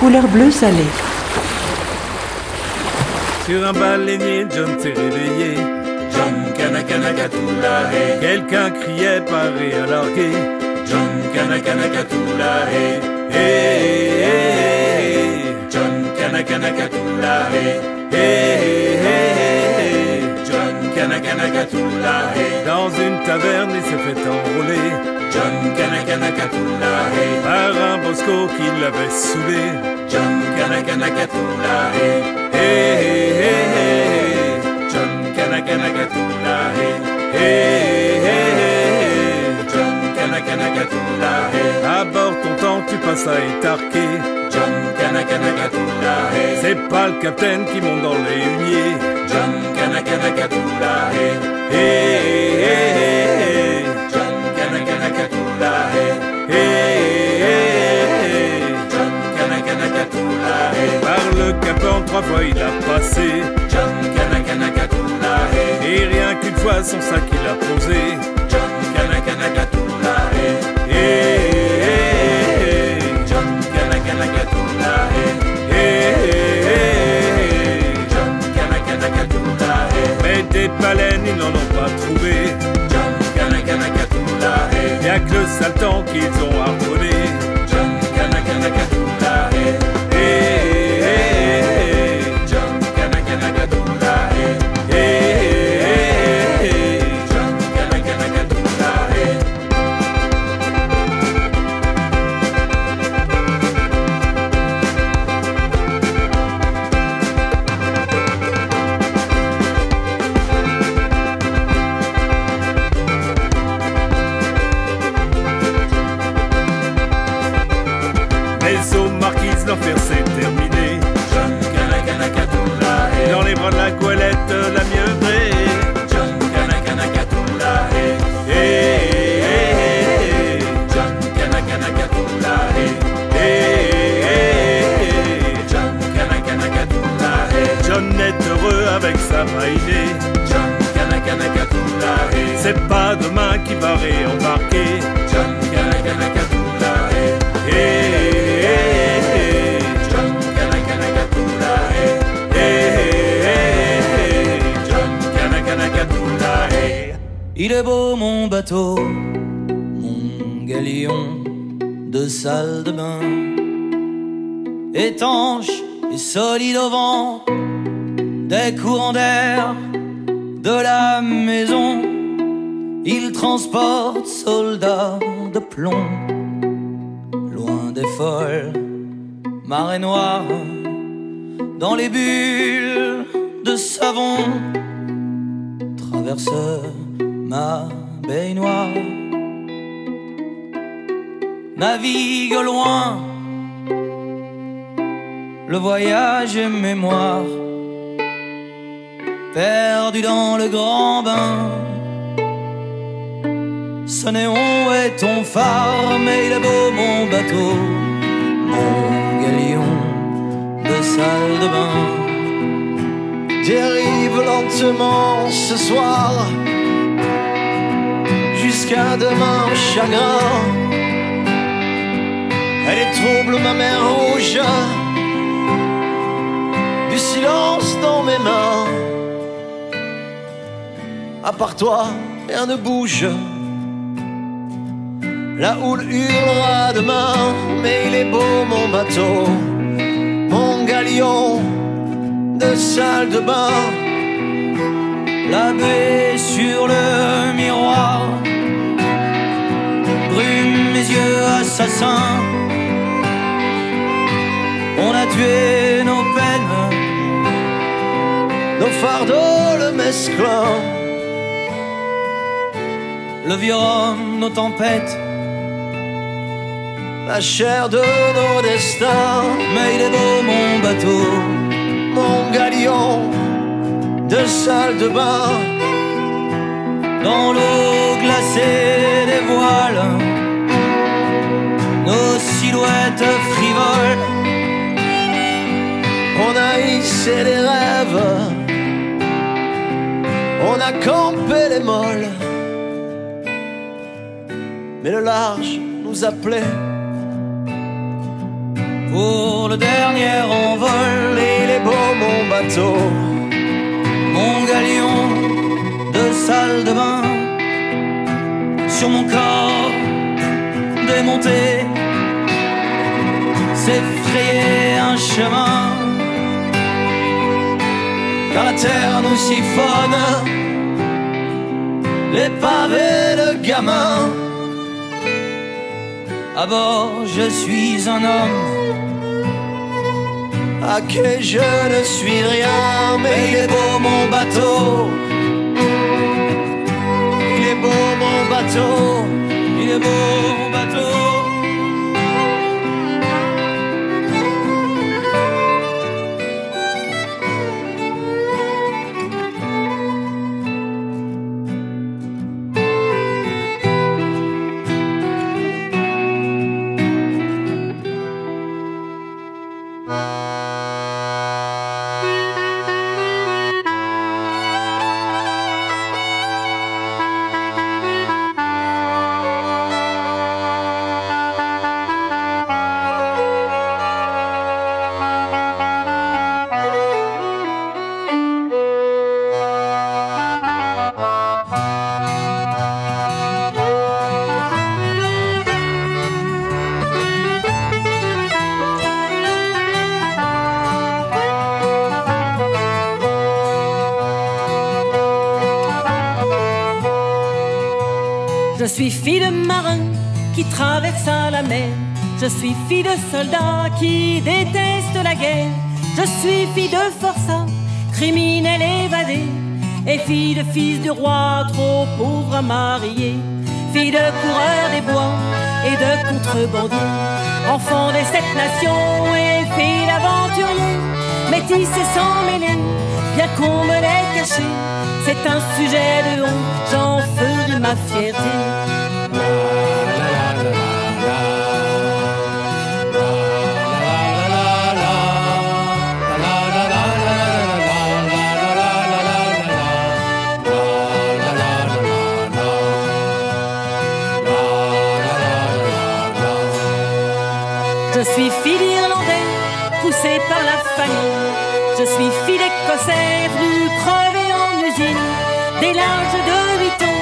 couleur bleu salé. Sur un baleinier, John s'est réveillé. John Kanakanakatula, hey. Quelqu'un criait paré à larguer. John Kanakanakatula, hey. Hey, hey, hey. John Kanakanakatula, hey. Hey, hey, hey. Dans une taverne, il s'est fait enrôler John Kanakanakatula, hey. par un bosco qui l'avait saoulé. John Kanakanakatula, hey. Hey, hey, hey. John Kanakanakatula, hey. Hey, hey. John Kanakanakatula, hey. À bord content, tu passes à étarquer. John Kanakanakatula, hey. C'est pas le capitaine qui monte dans les huniers. John Par le capon, trois fois il a passé. Hey. Et rien qu'une fois, son sac il a posé. Des baleines, ils n'en ont pas trouvé. Y'a que le sale temps qu'ils ont harponné. Mon galion de salle de bain, étanche et solide au vent, Jusqu'à demain chagrin. Elle est trouble ma mer rouge Du silence dans mes mains. À part toi, rien ne bouge. La houle hurlera demain Mais il est beau mon bateau Mon galion de salle de bain. La baie sur le miroir yeux assassins. On a tué nos peines Nos fardeaux le mesclin. Le vieux homme, nos tempêtes La chair de nos destins. Mais il est beau mon bateau Mon galion de salle de bain. Dans l'eau glacée Frivoles. On a hissé les rêves. On a campé les molles. Mais le large nous appelait Pour le dernier bateau. Mon galion de salle de bain sur mon corps démonté s'est frayé un chemin. Car la terre nous siphonne les pavés de gamins. À bord, je suis un homme à qui je ne suis rien, mais il est beau mon bateau. Il est beau mon bateau, il est beau mon bateau. Marier. Fille de coureur des bois et de contrebandier. Enfant des sept nations et fille d'aventurier. Métisse et sans mêler, bien qu'on me l'ait caché. C'est un sujet de honte, j'en ferai ma fierté. Je suis fille d'Écossais, venue crever en usine. Dès l'âge de 8 ans,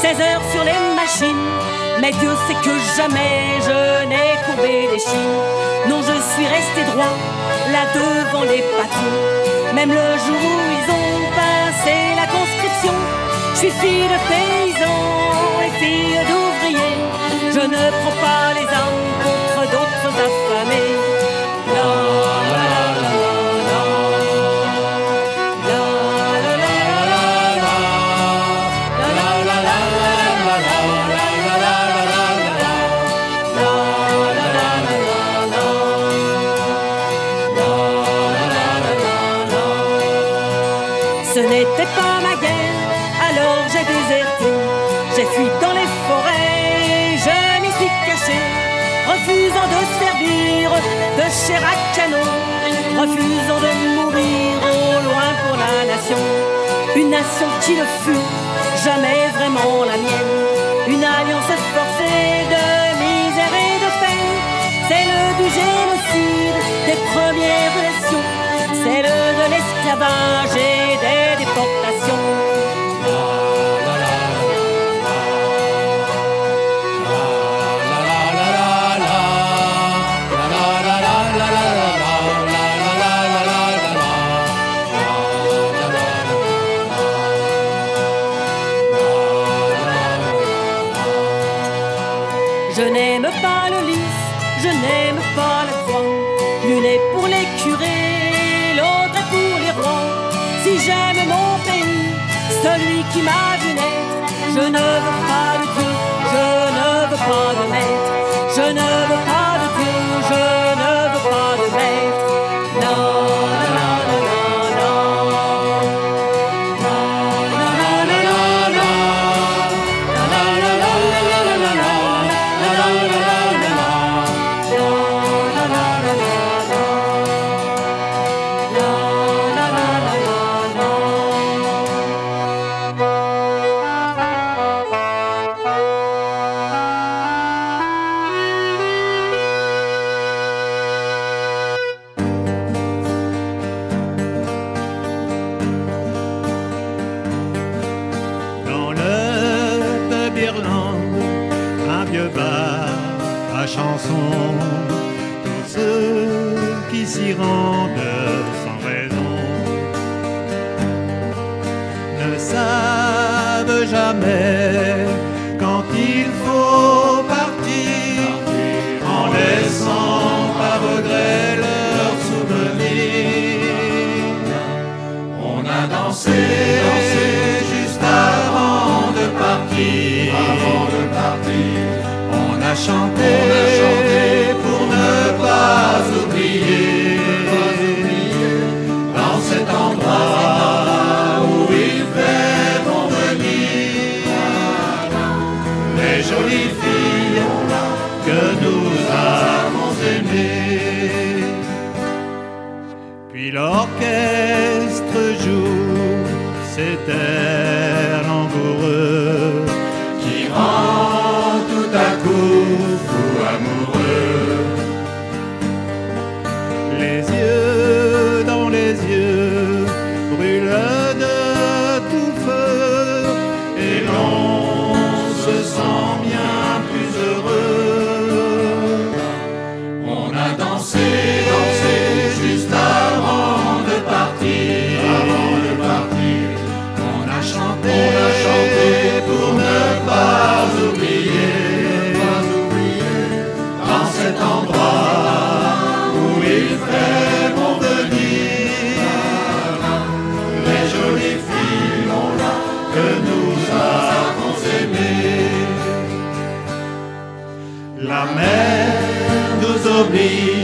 16 heures sur les machines. Mais Dieu sait que jamais je n'ai courbé les chines. Non, je suis resté droit, là devant les patrons. Même le jour où ils ont passé la conscription, je suis fille de paysans et fille d'ouvriers. Je ne prends pas les armes contre d'autres affamés. Canon, refusant de mourir au loin pour la nation. Une nation qui ne fut jamais vraiment la mienne, une alliance forcée de misère et de peine, celle du génocide des premières nations, celle de l'esclavage et des déportations. Puis l'orchestre joue cet air nous oblige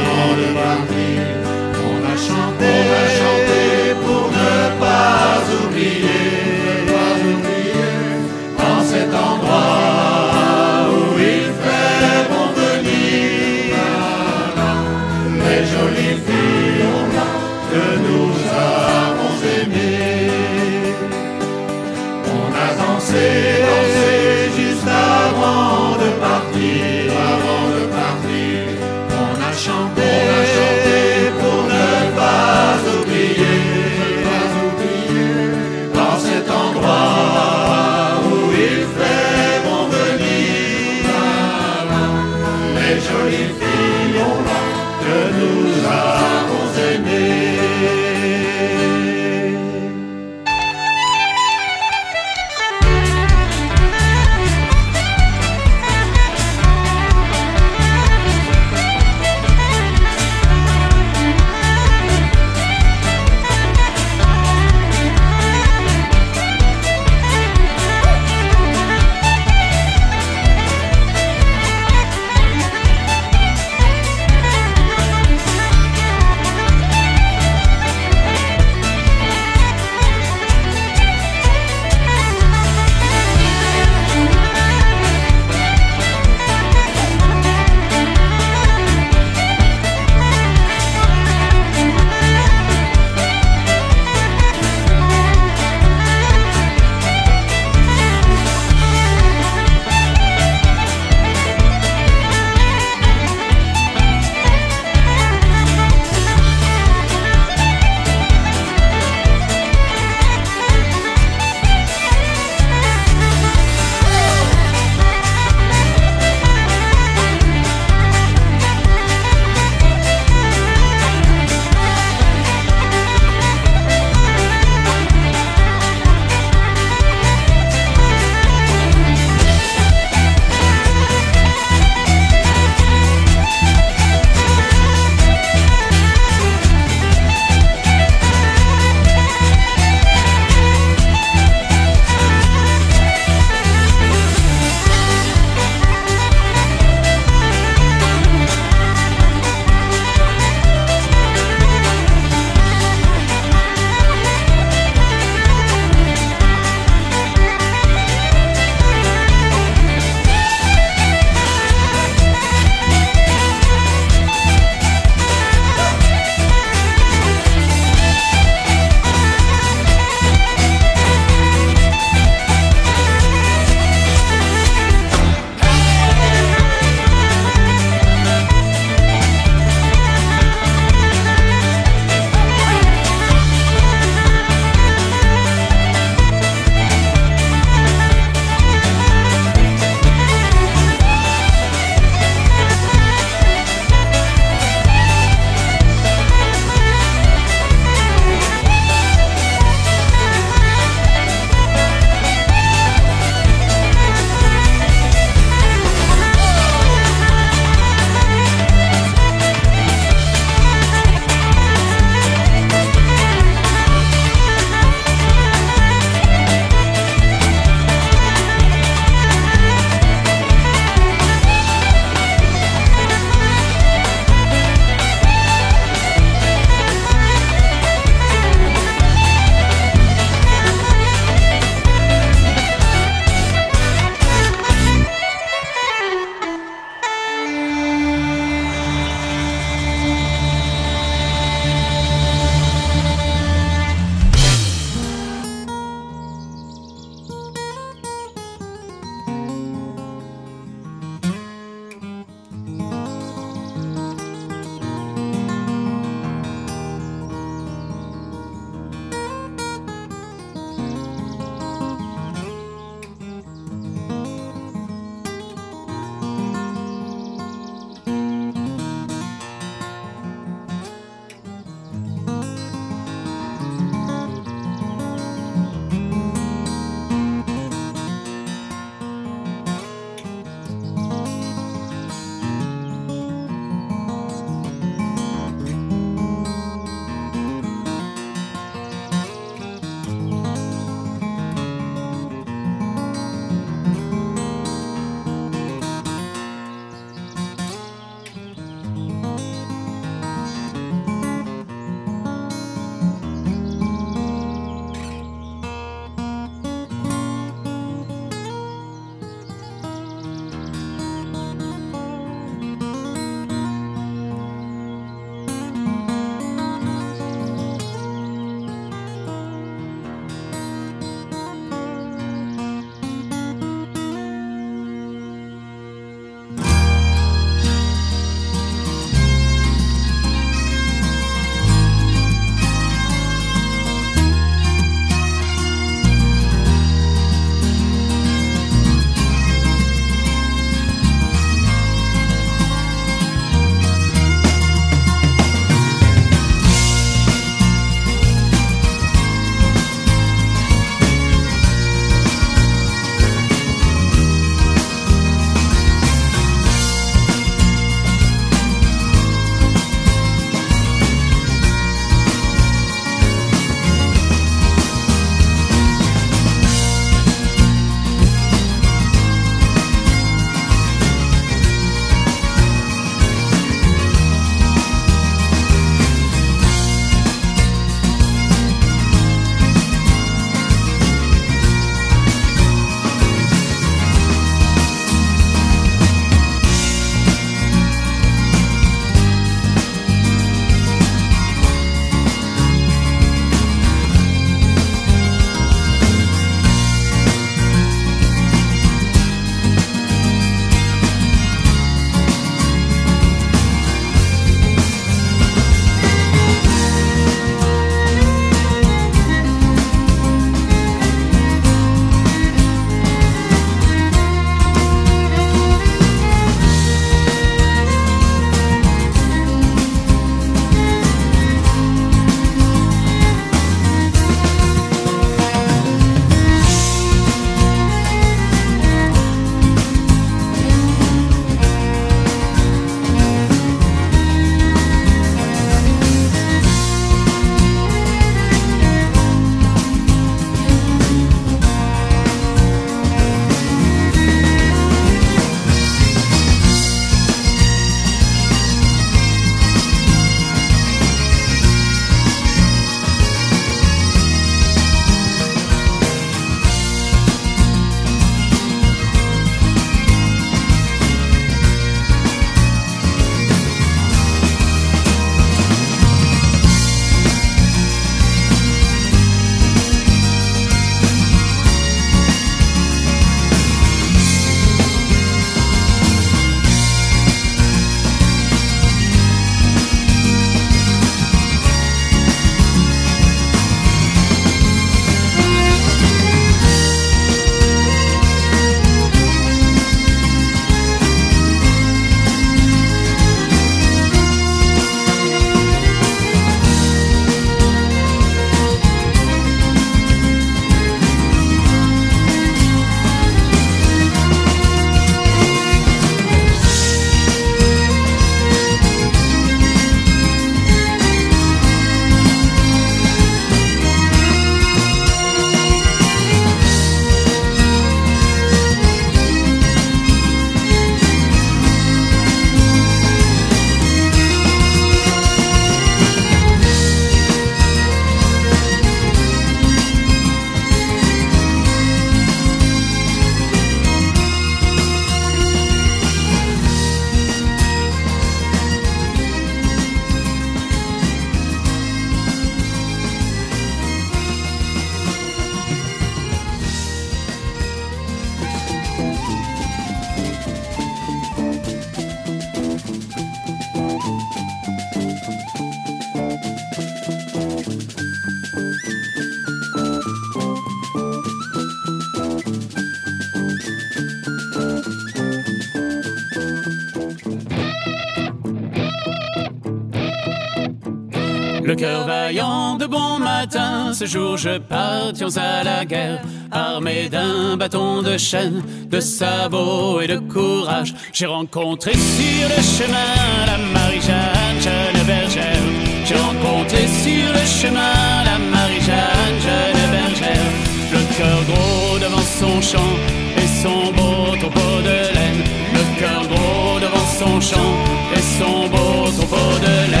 ce jour je partions à la guerre, armé d'un bâton de chêne, de sabots et de courage. J'ai rencontré sur le chemin la Marie-Jeanne, jeune bergère. J'ai rencontré sur le chemin la Marie-Jeanne, jeune bergère. Le cœur gros devant son champ et son beau troupeau de laine. Le cœur gros devant son champ et son beau troupeau de laine.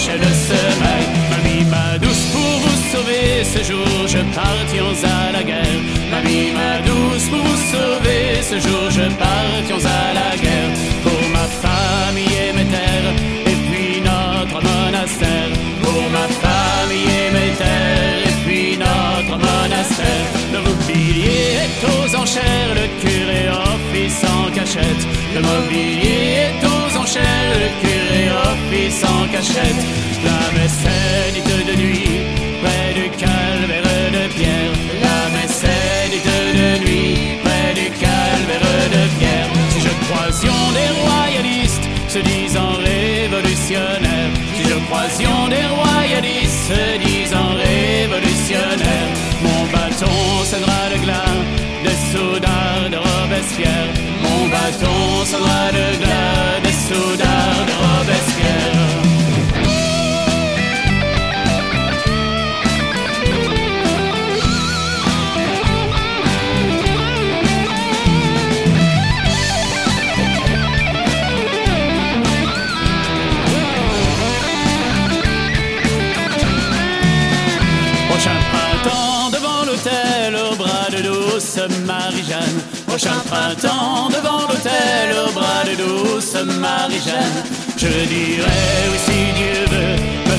Prochaine semaine. Mamie, ma douce, pour vous sauver ce jour, je partions à la guerre. Mamie, ma douce, pour vous sauver ce jour, je partions à la guerre. Pour ma famille et mes terres, et puis notre monastère. Pour ma famille et mes terres, et puis notre monastère. Le mobilier est aux enchères, le curé office cachette. Le mobilier est aux enchères, le curé office en cachette. La messe est dite de nuit, près du calvaire de pierre. La messe est dite de nuit, près du calvaire de pierre. Si je croisions des royalistes se disant révolutionnaires, si je croisions des royalistes se disant Mon bâton sonnera le glas des soudards de Robespierre. Prochain printemps devant l'hôtel au bras de douce Marie-Jeanne. Prochain printemps devant l'hôtel au bras de douce Marie-Jeanne. Je dirai oui si Dieu veut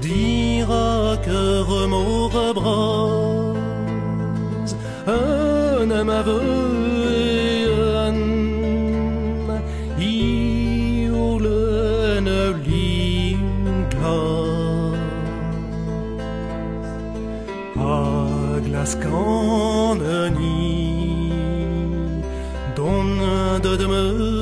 dira que remords bras un âme aveu et un Iulen A glaskaneni Don de deme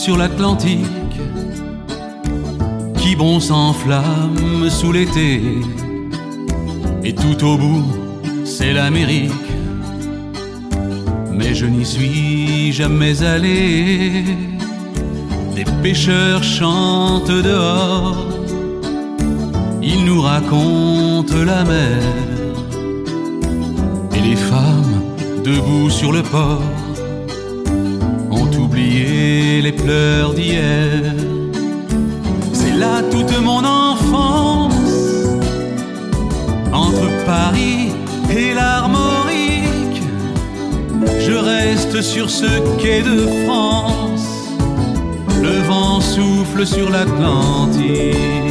sur l'Atlantique, qui bon s'enflamme sous l'été, et tout au bout, c'est l'Amérique. Mais je n'y suis jamais allé. Des pêcheurs chantent dehors, ils nous racontent la mer, et les femmes debout sur le port C'est là toute mon enfance, entre Paris et l'Armorique. Je reste sur ce quai de France, le vent souffle sur l'Atlantique.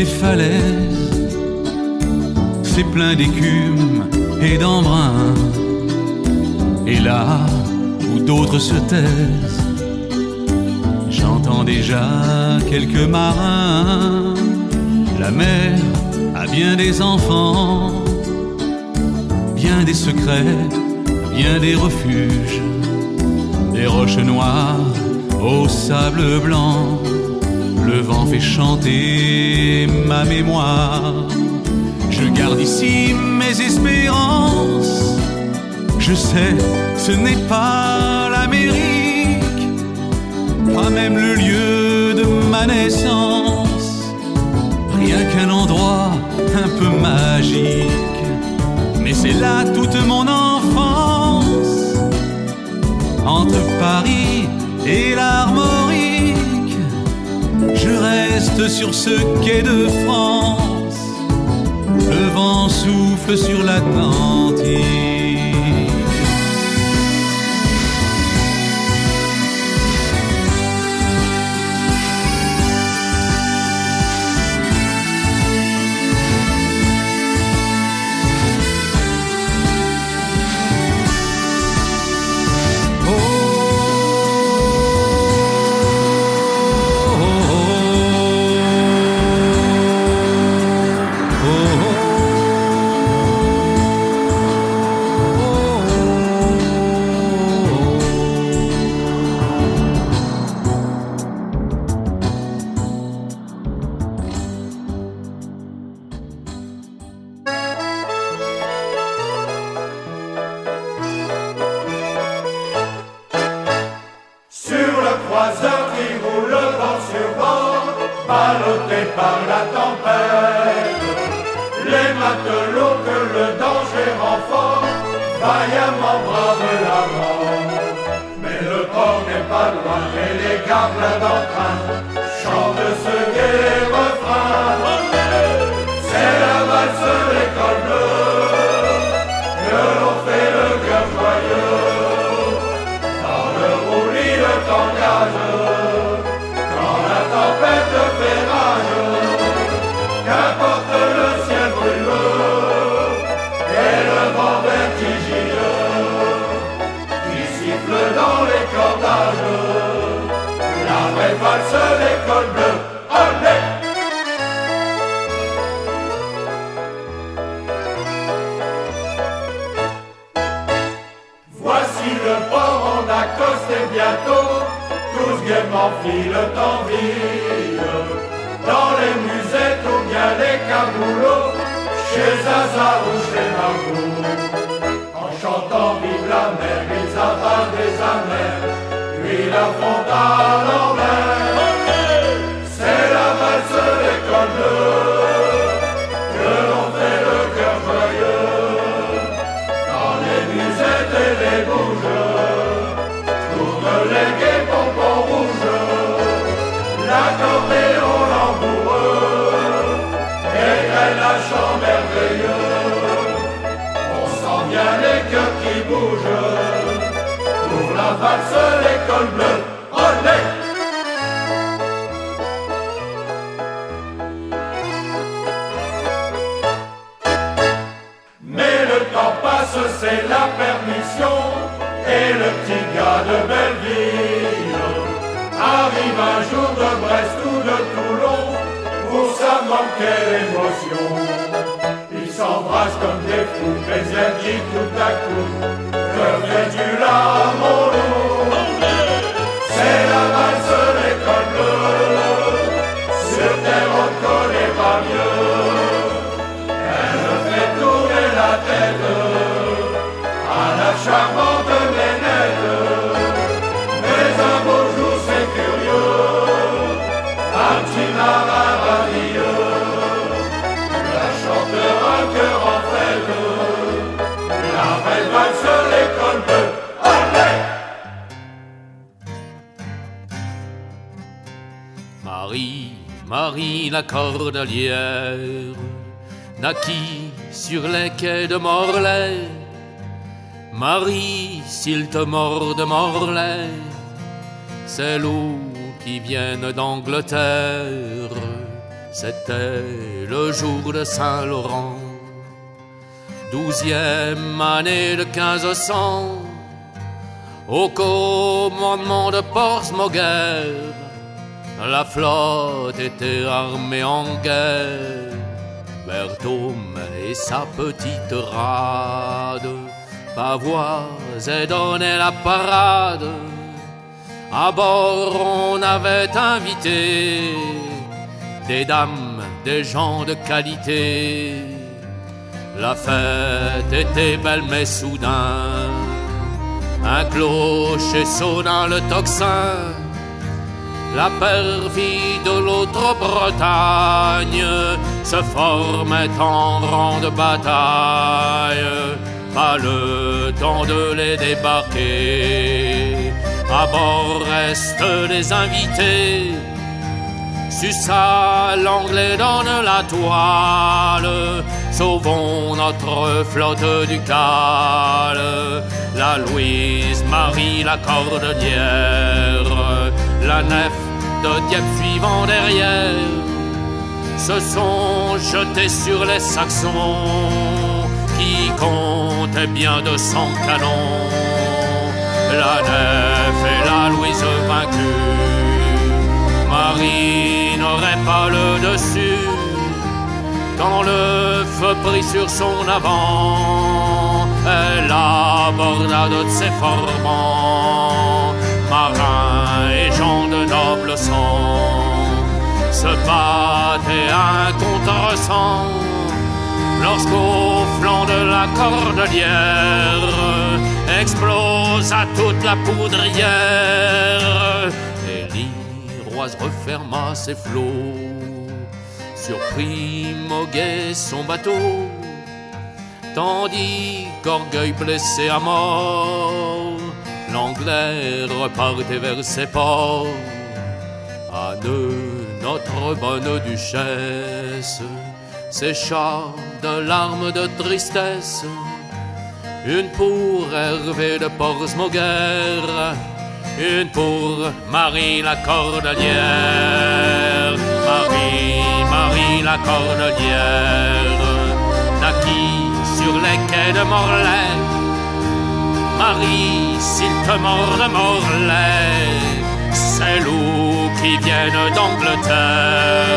Les falaises, c'est plein d'écume et d'embrun. Et là où d'autres se taisent, j'entends déjà quelques marins. La mer a bien des enfants, bien des secrets, bien des refuges, des roches noires au sable blanc le vent fait chanter ma mémoire. Je garde ici mes espérances. Je sais, ce n'est pas l'Amérique, pas même le lieu de ma naissance. Rien qu'un endroit un peu magique. Mais c'est là toute mon enfance. Entre Paris et l'Armorique je reste sur ce quai de France. Le vent souffle sur l'Atlantique. Lanceur qui roule vent sur bord, ballotté par la tempête. Les matelots que le danger renforce, vaillamment bravent la mort. Mais le port n'est pas loin et les gardes d'entrain chantent ce gai refrain. C'est la valse des colbeurs que l'on fait le cœur joyeux. Dans le roulis, le tangage. Les musettes ou bien les caboulots, chez Zaza ou chez Margot. En chantant vive la mer, ils avalent des amers, puis la font à l'envers. C'est la valse bleue que l'on fait le cœur joyeux dans les musettes et les bouges. L'accordéon langoureux, et la chant merveilleux. On sent bien les cœurs qui bougent pour la valse l'école bleue. Ça manquait la cordelière, naquit sur les quais de Morlaix. Marie, s'il te mord de Morlaix, c'est loups qui viennent d'Angleterre. C'était le jour de Saint-Laurent, douzième année de 1500, au commandement de Portsmouth la flotte était armée en guerre. Berthaume et sa petite rade pavoisaient donnaient la parade. À bord, on avait invité des dames, des gens de qualité. La fête était belle, mais soudain, un clocher sonna le tocsin. La perfide de l'autre Bretagne se formait en grande bataille. Pas le temps de les débarquer. À bord restent les invités. Sussa l'anglais donne la toile. Sauvons notre flotte du cale. La Louise Marie, la cordelière. La nef de Dieppe suivant derrière. Se sont jetés sur les Saxons qui comptaient bien de cent canons. La nef et la Louise vaincue. Marie n'aurait pas le dessus quand le feu prit sur son avant. Elle aborda de ses formants, marins et gens de noble sang, se battaient un contre sang. Lorsqu'au flanc de la cordelière explosa toute la poudrière, et l'Iroise referma ses flots. Surpris, Moguet son bateau, tandis qu'orgueil blessé à mort, l'anglais repartait vers ses ports. À nous, notre bonne duchesse sécha de larmes de tristesse. Une pour Hervé de Portsmouth, une pour Marie la cordelière. Marie, Marie la cordelière, naquit sur les quais de Morlaix. Marie, s'il te mord de Morlaix, c'est loups qui viennent d'Angleterre.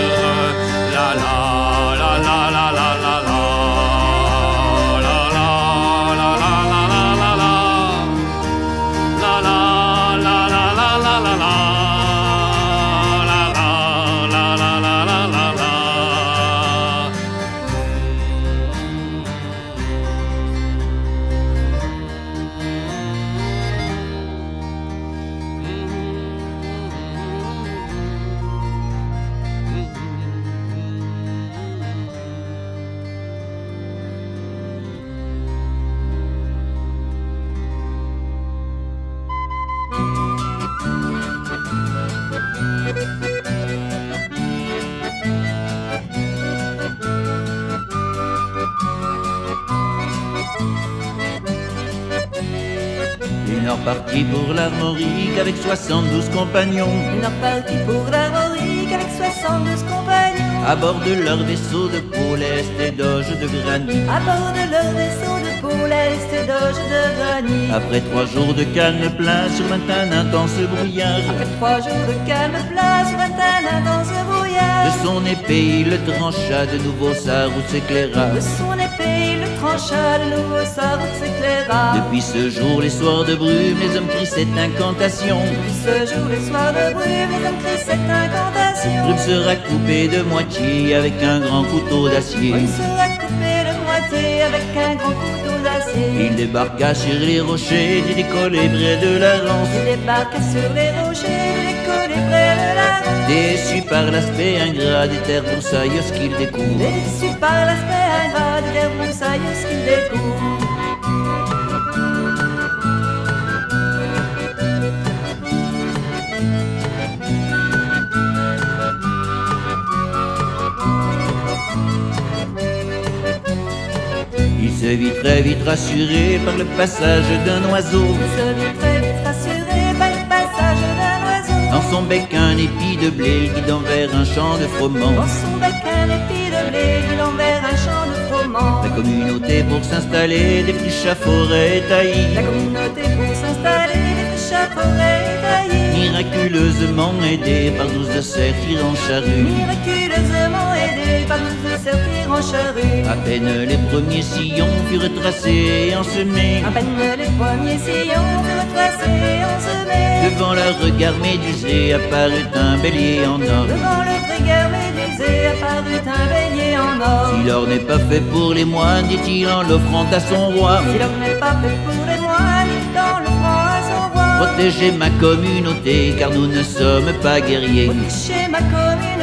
Il est reparti pour l'Armorique avec 72 compagnons. Il est reparti pour l'Armorique avec 72 compagnons. À bord de leur vaisseau de pôle et d'oge de granit. À bord de leur vaisseau de pôle et d'oge de granit. Après trois jours de calme plein sur un intense brouillard. Après trois jours de calme plein sur un intense brouillard. De son épée il le trancha, de nouveau sa route s'éclaira. De son épée il le trancha, de nouveau sa route s'éclaira. Depuis ce jour, les soirs de brume, les hommes crient cette incantation. Depuis ce jour, les soirs de brume, les hommes crient cette incantation. Brume sera coupée de moitié avec un grand couteau d'acier. Brume sera coupée de moitié avec un grand couteau d'acier. Il débarqua sur les rochers, du décollé près de la lance. Il débarqua sur les rochers, du décollé près de la lance. Déçu par l'aspect ingrat des terres broussailles qu'il découvre. Déçu par l'aspect ingrat des terres broussailles qu'il découvre. Il se vit très vite rassuré par le passage d'un oiseau. Vit très vite rassuré par le passage d'un oiseau. Dans son bec un épi de blé guidant vers un champ de froment. Dans son bec un épi de blé guidant vers un champ de froment. La communauté pour s'installer défriche à forêt taillie. La communauté pour s'installer défriche à forêt taillie. Miraculeusement aidé par douze de cerfs tirant charrue. Miraculeusement tirant charrue. À peine les premiers sillons furent tracés et ensemés. À peine les premiers sillons furent tracés et ensemés. Devant leur regard médusé apparut un bélier en or. Devant le regard médusé apparut un bélier en or. Si l'or n'est pas fait pour les moines, dit-il en l'offrant à son roi. Si l'or n'est pas fait pour les moines, dit en l'offrant à son roi. Protégez ma communauté, car nous ne sommes pas guerriers. Protégez ma communauté,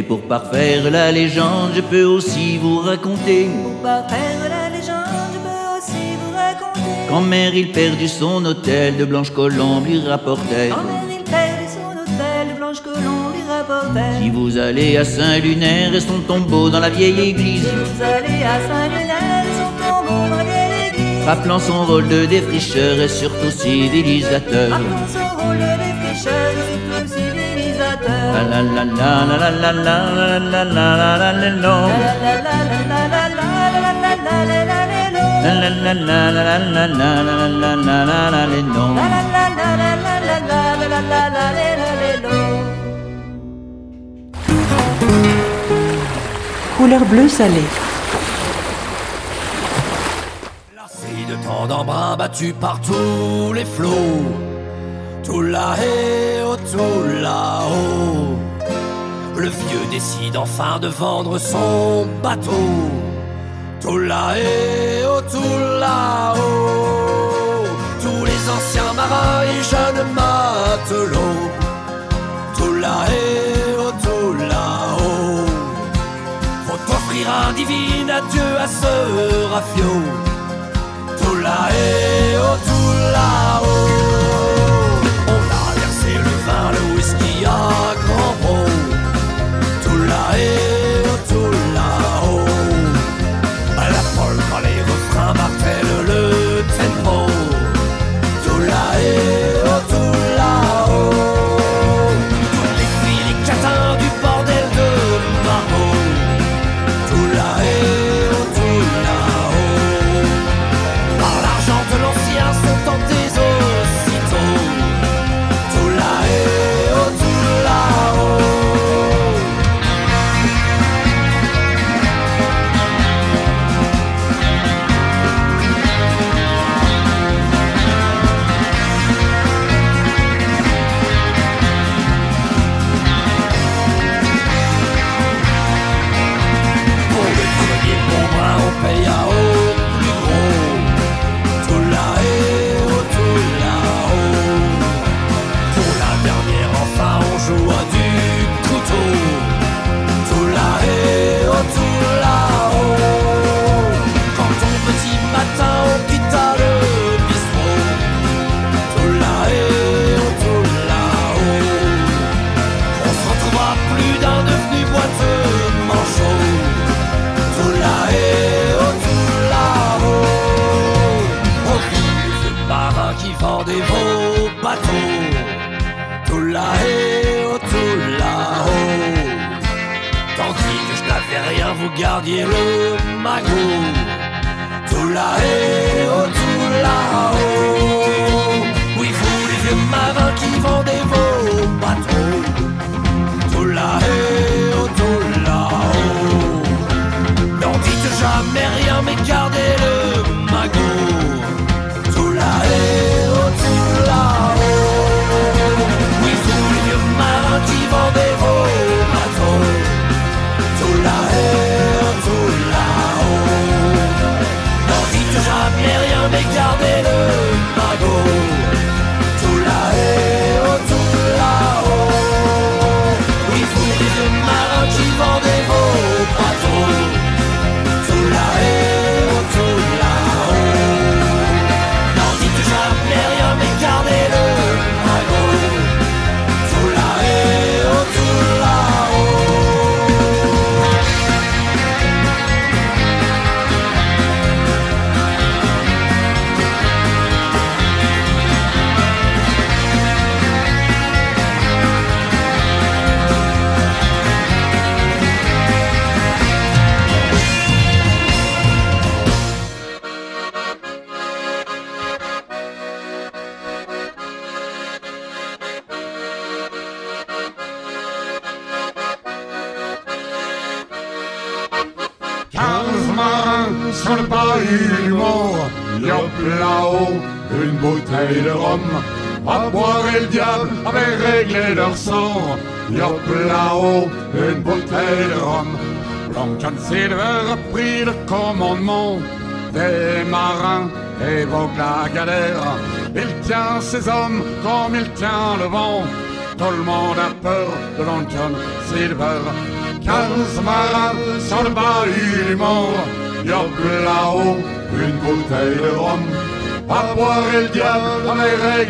Et pour parfaire la légende, je peux aussi vous raconter. Pour parfaire la légende, je peux aussi vous raconter. Qu'en mer il perdit son hôtel, de blanches colombes lui rapportait. Quand mer il perdit son hôtel, de blanches colombes lui rapportait. Si vous allez à Saint-Lunaire et son tombeau dans la vieille église. Si vous allez à Saint-Lunaire et son tombeau dans la vieille église. Rappelant son rôle de défricheur et surtout civilisateur. Rappelant son rôle de défricheur Couleur bleu salé. Lassé de tant d'embrun battu par tous les flots, Otola et oh. Le vieux décide enfin de vendre son bateau. Tola et Otola. Oh. Tous les anciens marins et jeunes matelots. Tola et Otola oh. Faut offrir un divin adieu à ce rafio. Tola et caer.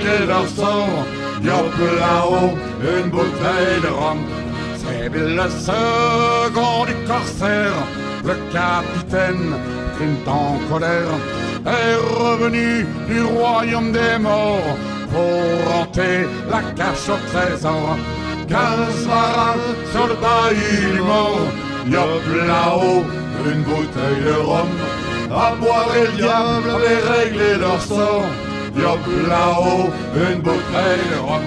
Réglé leur sort. Yop là-haut, une bouteille de rhum. C'est le second du corsaire, le capitaine, Clint en colère, est revenu du royaume des morts pour hanter la cache au trésor. Quinze marins sur le bahut du mort, yop là-haut, une bouteille de rhum. À boire et le diable avait réglé leur sort, yop là-haut, une bouteille de rhum.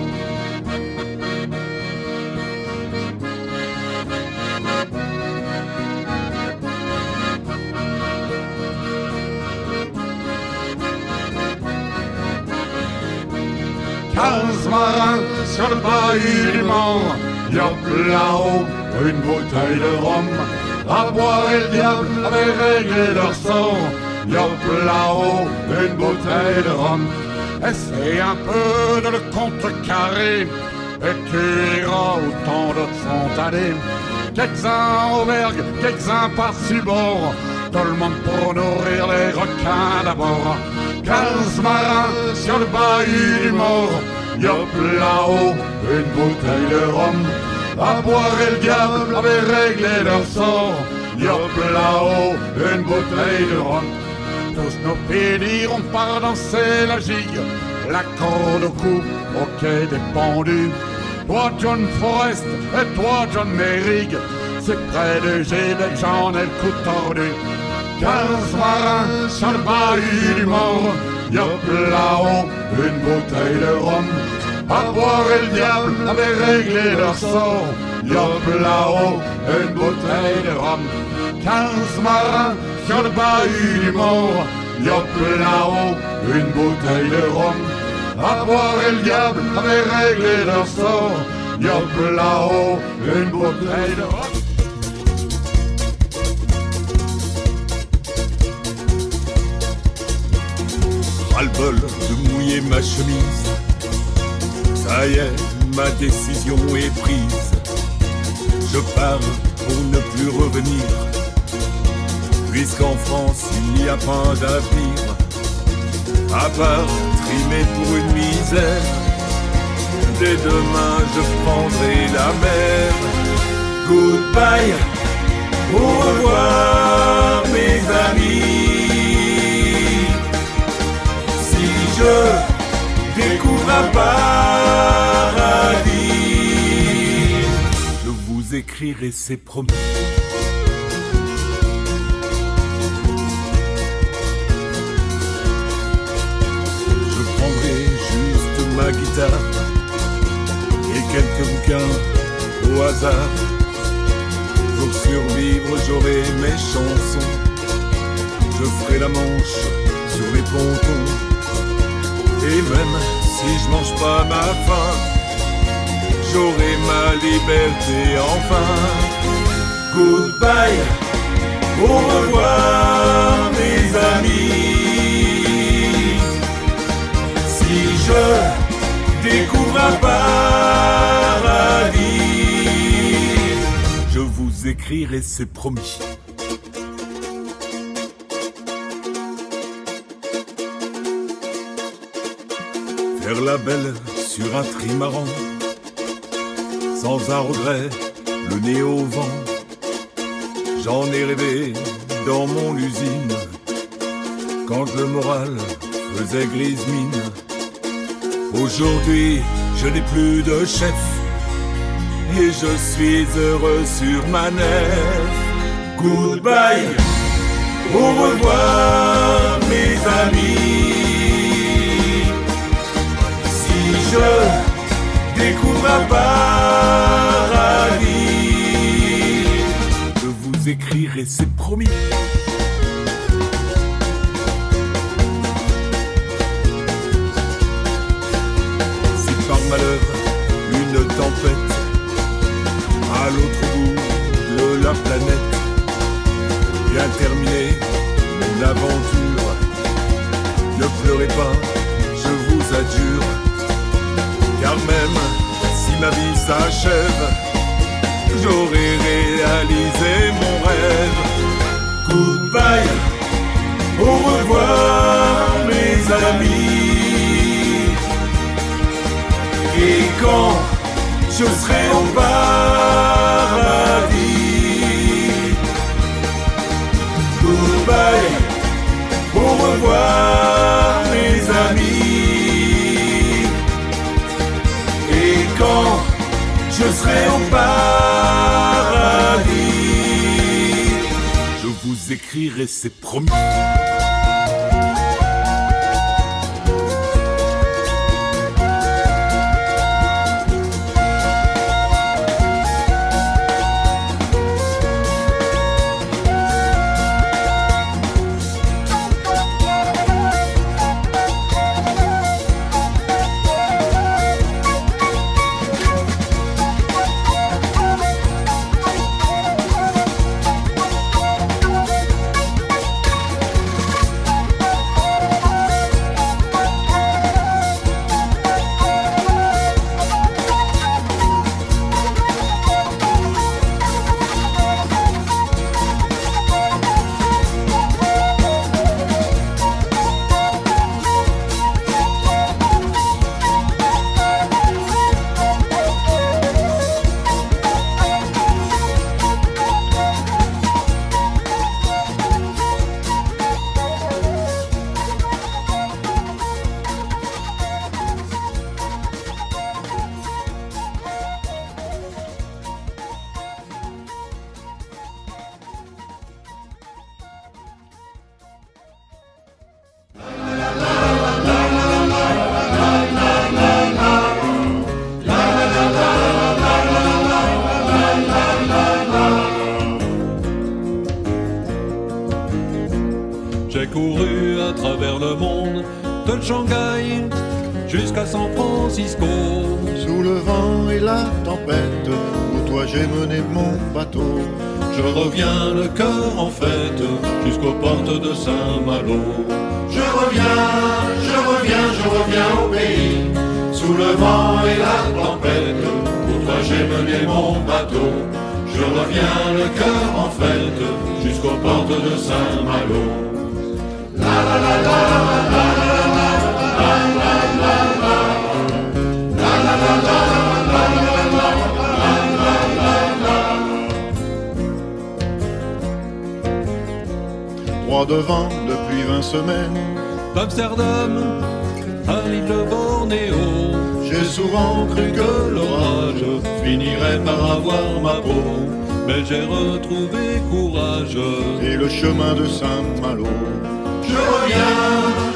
Quinze marins sur le bahut du yop là-haut, une bouteille de rhum. À boire et le diable avait réglé leur sort, yop là-haut, une bouteille de rhum. Essaye un peu de le contrecarrer, et tu iras où tant d'autres sont allés. Quelques-uns au vergue, quelques-uns bord, tout le monde pour nourrir les requins d'abord. Quinze marins sur le bahut du mort, yop là-haut, une bouteille de rhum. À boire et le diable avait réglé leur sort, yop là-haut, une bouteille de rhum. Tous nos pédis iront par danser la gigue, la corde au cou, au quai des pendus. Toi John Forrest et toi John Merrig, c'est près de Gébec, j'en ai le coup tordu. Quinze marins sur le bahut du mort, yop là-haut, une bouteille de rhum. À boire et le diable avait réglé leur sort, yop là-haut, une bouteille de rhum. Quinze marins sur le bahut du mort, yop là-haut, une bouteille de rhum. À boire et le diable avait réglé leur sort, yop là-haut, une bouteille de rhum. ras-le-bol de mouiller ma chemise. Ça y est, ma décision est prise. Je pars pour ne plus revenir. Puisqu'en France il n'y a pas d'avenir. À part trimer pour une misère. Dès demain je prendrai la mer. Goodbye, au revoir mes amis si je découvre un paradis, je vous écrirai, c'est promis. Guitare et quelques bouquins au hasard. Pour survivre, j'aurai mes chansons. Je ferai la manche sur les pontons. Et même si je mange pas ma faim, j'aurai ma liberté enfin. Goodbye, au revoir mes amis. Si je découvre un paradis, je vous écrirai, c'est promis. Faire la belle sur un trimaran, sans un regret, le nez au vent. J'en ai rêvé dans mon usine, quand le moral faisait grise mine. Aujourd'hui, je n'ai plus de chef, et je suis heureux sur ma nef. Goodbye, au revoir mes amis. Si je découvre un paradis, je vous écrirai, c'est promis. À l'autre bout de la planète vient terminer mon aventure, ne pleurez pas, je vous adjure, car même si ma vie s'achève, j'aurai réalisé mon rêve. Goodbye, au revoir mes amis. Et quand je serai au paradis, goodbye, au revoir mes amis. Et quand je serai au paradis, je vous écrirai, c'est promis. Le chemin de Saint-Malo. Je reviens,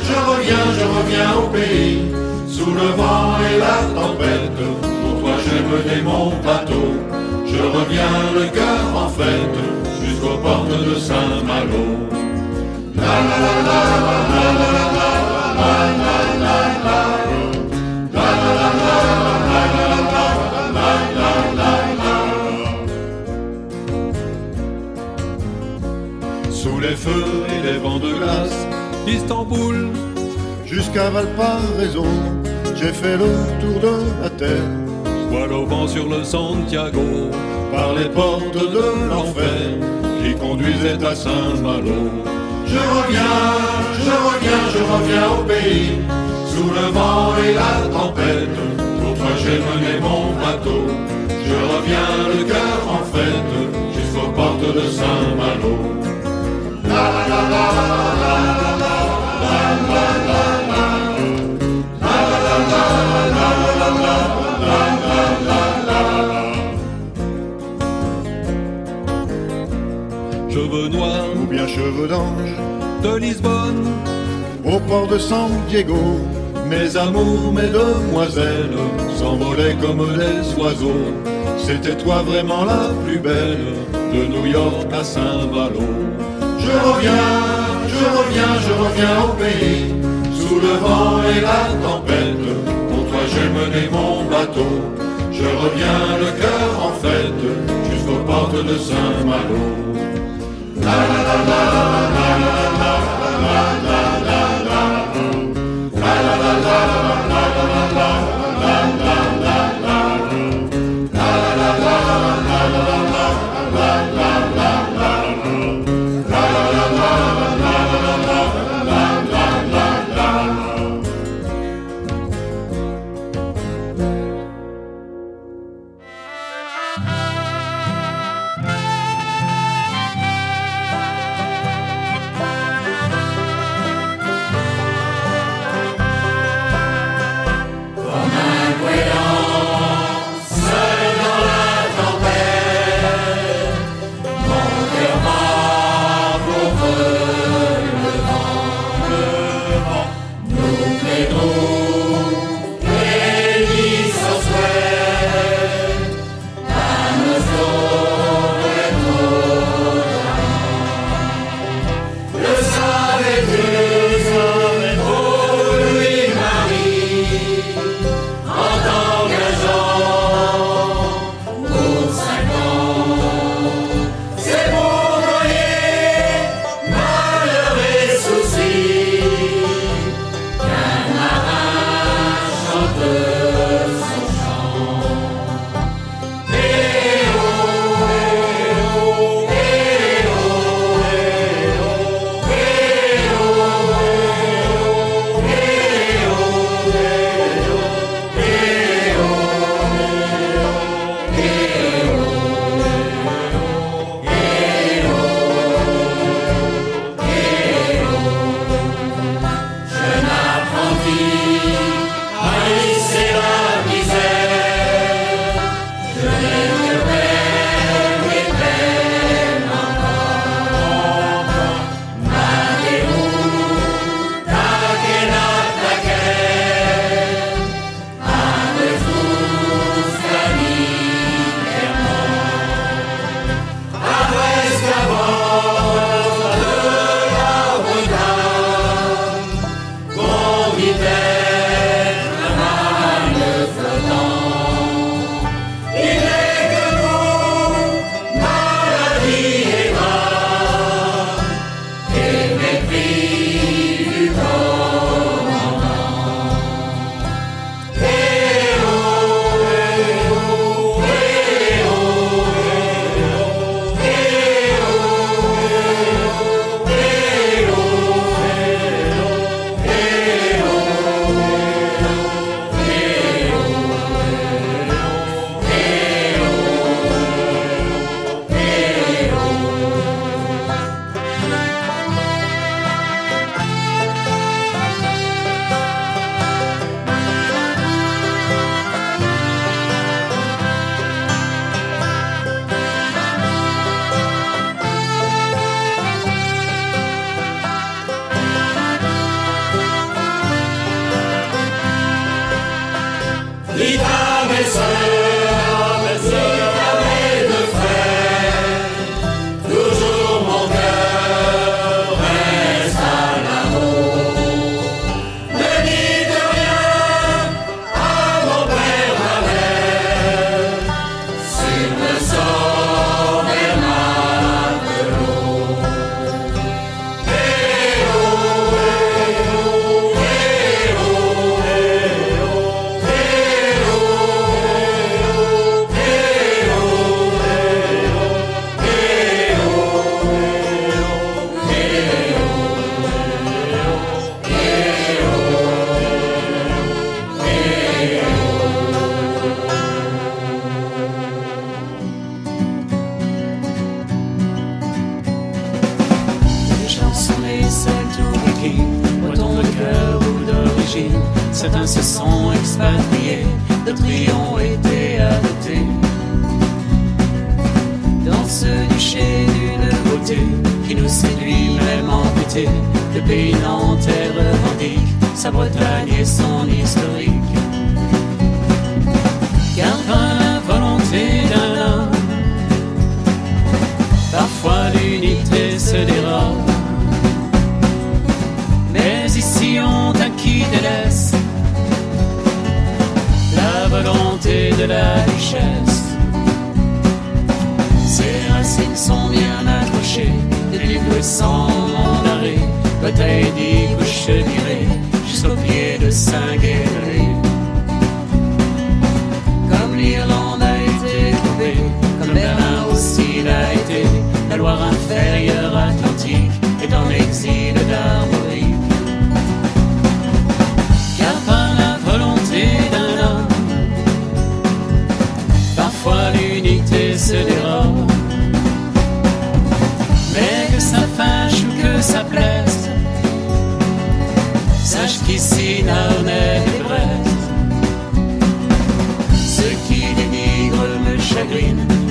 je reviens, je reviens au pays, sous le vent et la tempête. Pour toi j'ai mené mon bateau, je reviens le cœur en fête jusqu'aux portes de Saint-Malo. Sous les feux et les vents de glace, Istanbul jusqu'à Valparaiso, j'ai fait le tour de la terre. Voile au vent sur le Santiago, par les portes de l'enfer qui conduisaient à Saint-Malo. Je reviens, je reviens, je reviens au pays, sous le vent et la tempête. Pour toi j'ai mené mon bateau, je reviens le cœur en fête, jusqu'aux portes de Saint-Malo. Cheveux noirs ou bien cheveux d'ange de Lisbonne au port de San Diego. Mes amours, mes demoiselles s'envolaient comme des oiseaux. C'était toi vraiment la plus belle de New York à Saint-Malo. Je reviens, je reviens, je reviens au pays, sous le vent et la tempête. Pour toi j'ai mené mon bateau, je reviens le cœur en fête, jusqu'aux portes de Saint-Malo. La la la la la la la la la la la la la la la la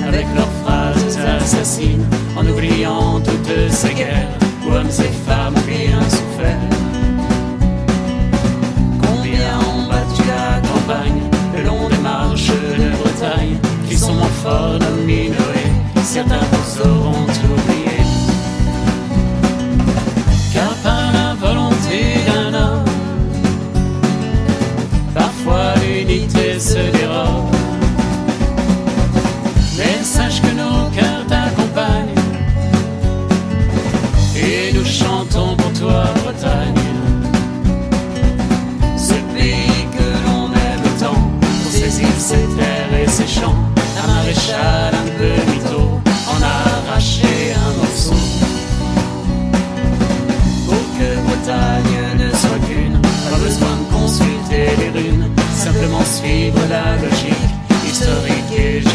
avec leurs phrases assassines, en oubliant toutes ces guerres où hommes et femmes ont bien souffert. Combien ont battu la campagne, le long des marches de Bretagne, qui sont morts forts nommés Noé, certains pour des volants logiques, historiques et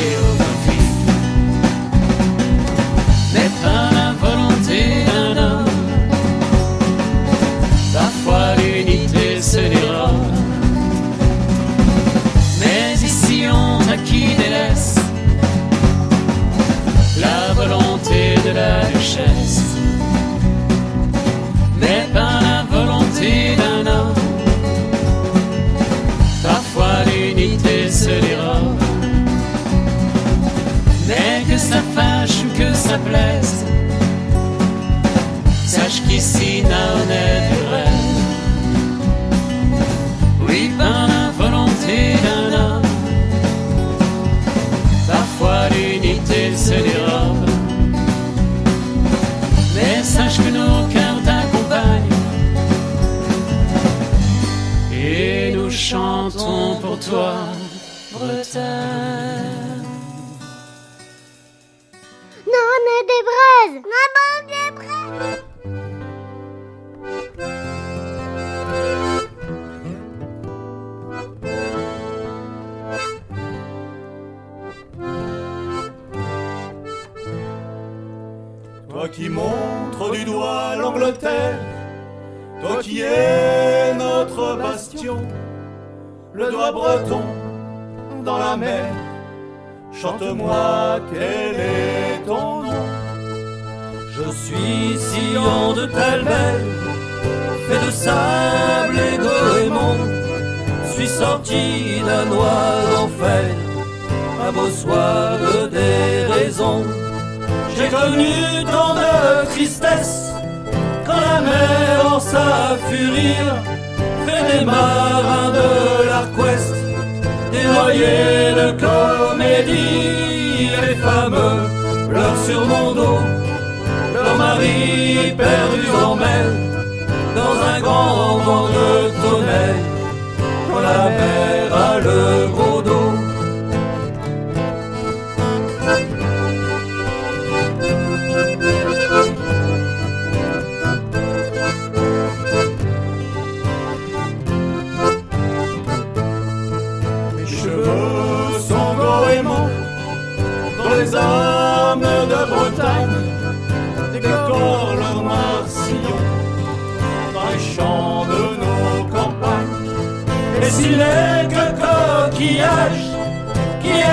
sister.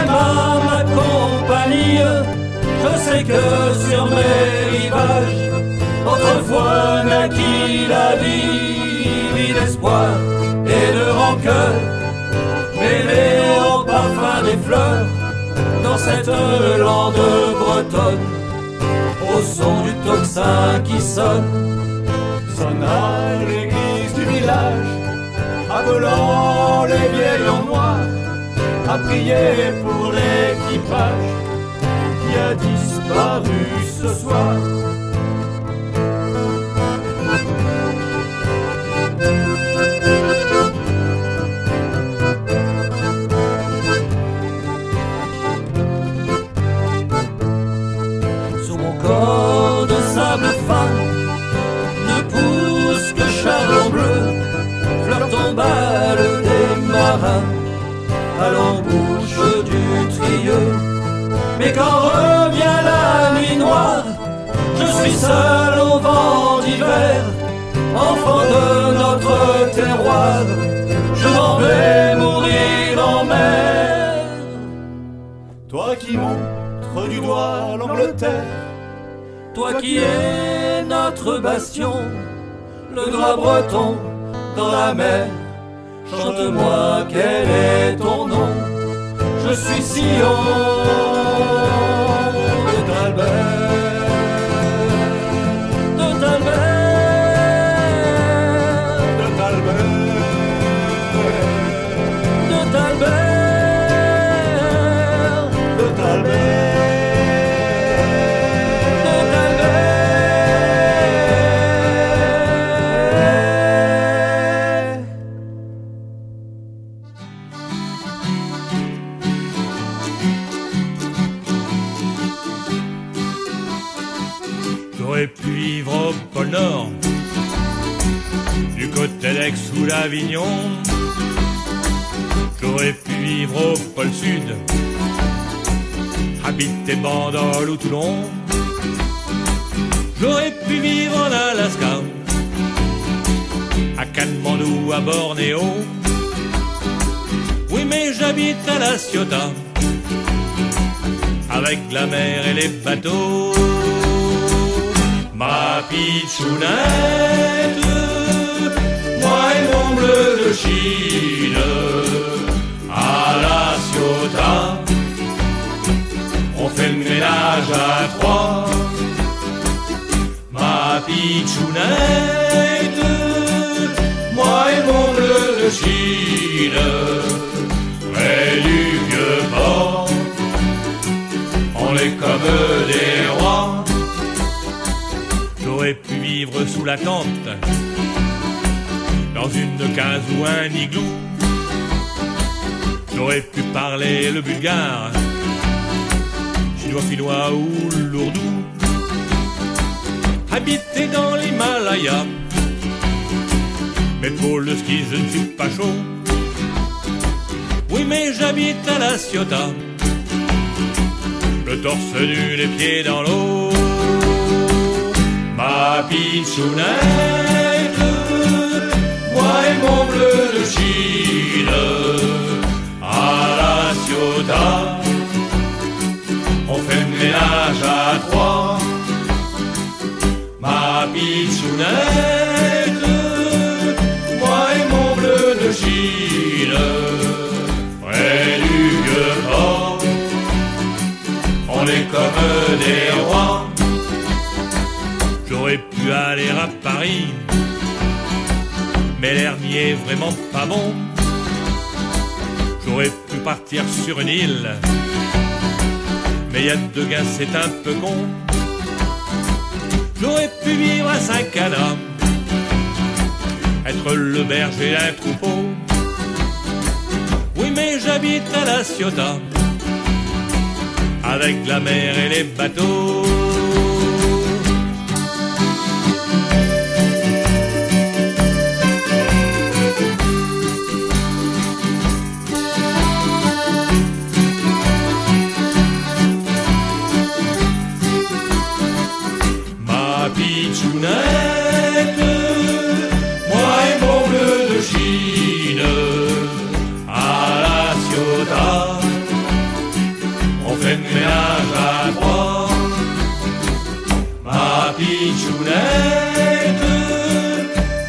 Ma, ma compagnie. Je sais que sur mes rivages, autrefois naquit la vie, vie d'espoir et de rancœur, mêlée au parfum des fleurs, dans cette lande bretonne, au son du tocsin qui sonne, sonne à l'église du village, appelant les vieilles en noir, à prier pour l'équipage qui a disparu ce soir. Sur mon corps de sable fin ne pousse que charbon bleu, fleur tombale des marins Mais quand revient la nuit noire, je suis seul au vent d'hiver, enfant de notre terroir. Je m'en vais mourir en mer. Toi qui montres du doigt l'Angleterre, toi qui es notre bastion, le drap breton dans la mer. Chante-moi quel est ton nom. Je suis Sion l'Avignon. J'aurais pu vivre au pôle Sud, habiter Bandol ou Toulon. J'aurais pu vivre en Alaska, à Katmandou, à Bornéo. Oui, mais j'habite à La Ciotat, avec la mer et les bateaux. Ma pitchounette, moi et mon bleu de Chine, à la Ciotat, on fait le ménage à trois. Ma pitchounette, moi et mon bleu de Chine, près du vieux port, on est comme des rois. J'aurais pu vivre sous la tente, dans une case ou un igloo. J'aurais pu parler le bulgare, chinois, finnois ou lourdou. Habiter dans l'Himalaya, mais pour le ski je ne suis pas chaud. Oui, mais j'habite à la Ciotat, le torse nu, les pieds dans l'eau. Ma pitchounette, de Chine, à la Ciotat, on fait le ménage à trois. Ma pitchounette, moi et mon bleu de Chine, près du vieux on est comme des rois. J'aurais pu aller à Paris, mais l'air n'y est vraiment pas bon. J'aurais pu partir sur une île, mais y a deux gars, c'est un peu con. J'aurais pu vivre à Saint-Cana, être le berger d'un troupeau. Oui, mais j'habite à la Ciotat, avec la mer et les bateaux.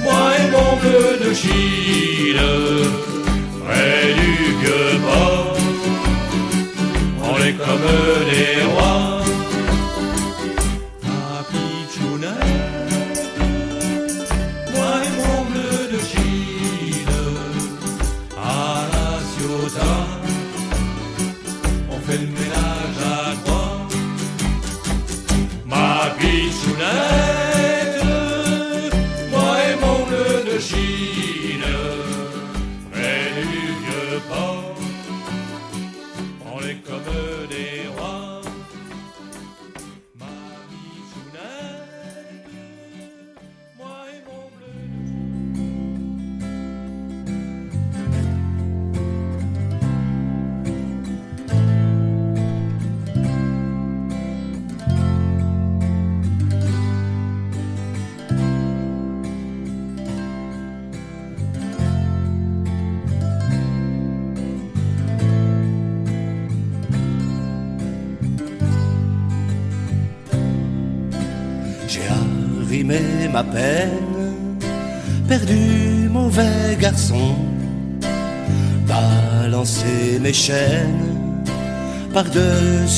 Moi et mon bleu de Chine, près du vieux port, on est comme des rois.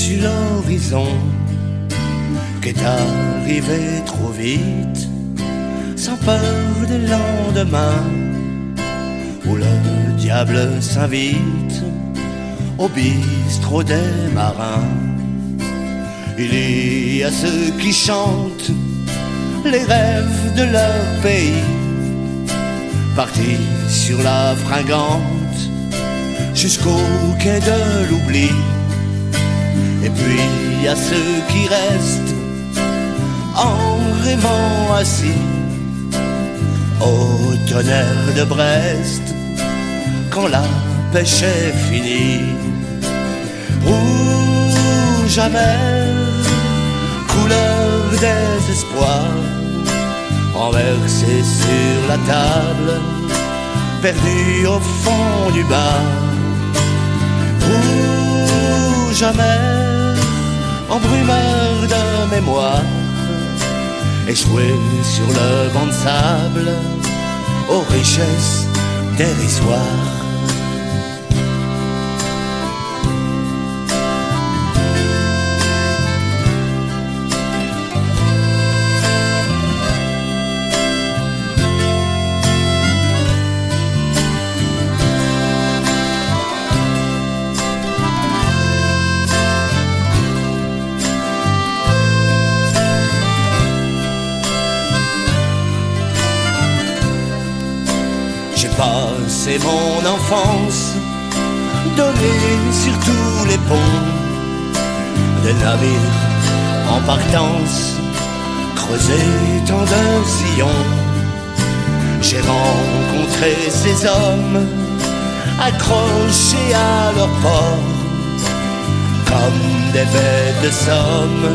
Par-dessus l'horizon, qu'est arrivé trop vite, sans peur des lendemains, où le diable s'invite au bistrot des marins. Il y a ceux qui chantent les rêves de leur pays, partis sur la fringante jusqu'au quai de l'oubli. Et puis a ceux qui restent en rêvant assis au tonnerre de Brest quand la pêche est finie. Rouge amer, couleur désespoir, renversé sur la table, perdu au fond du bar. Rouge amer, embrumeur de mémoire, échoué sur le banc de sable, aux richesses dérisoires. Passé mon enfance donné sur tous les ponts des navires en partance, creusé tant de sillons. J'ai rencontré ces hommes accrochés à leur port comme des bêtes de somme,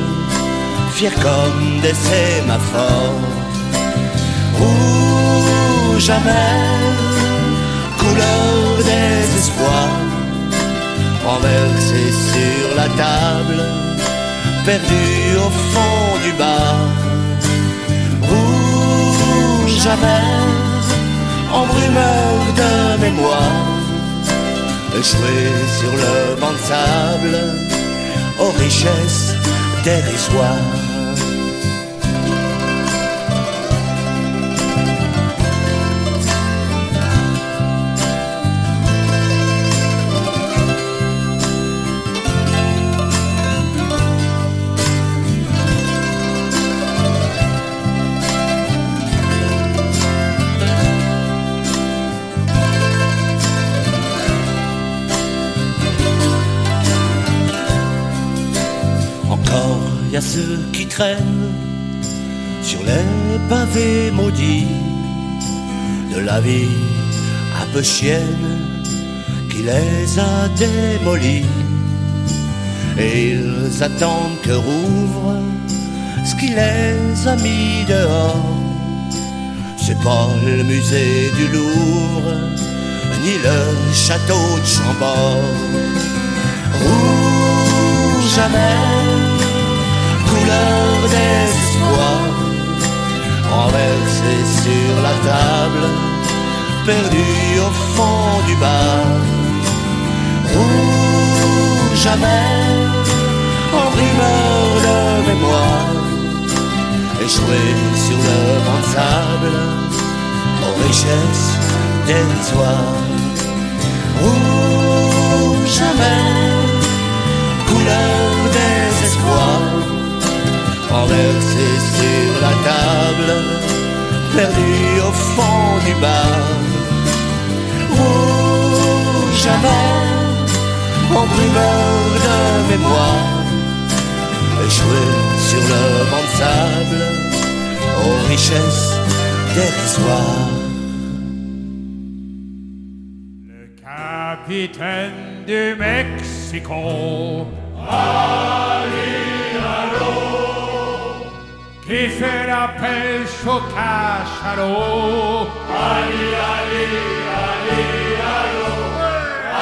fiers comme des sémaphores. Amer, couleur désespoir, renversé sur la table, perdu au fond du bar. Rouge amer, embrumeur de mémoire, échoué sur le banc de sable, aux richesses dérisoires. Qui traînent sur les pavés maudits de la vie un peu chienne qui les a démolis. Et ils attendent que rouvre ce qui les a mis dehors. C'est pas le musée du Louvre, ni le château de Chambord couleur d'espoir, renversé sur la table, perdu au fond du bar. Rouge amer, en rumeur de mémoire, échoué sur le banc de sable, aux richesses dérisoires. Rouge amer, couleur désespoir renversé sur la table, perdu au fond du bar. Rouge à vert, en primeur de mémoire, échoué sur le banc de sable, aux richesses dérisoires. Le capitaine du Mexico, Alirano. Chi sera pesho casharo ali ali ali alo.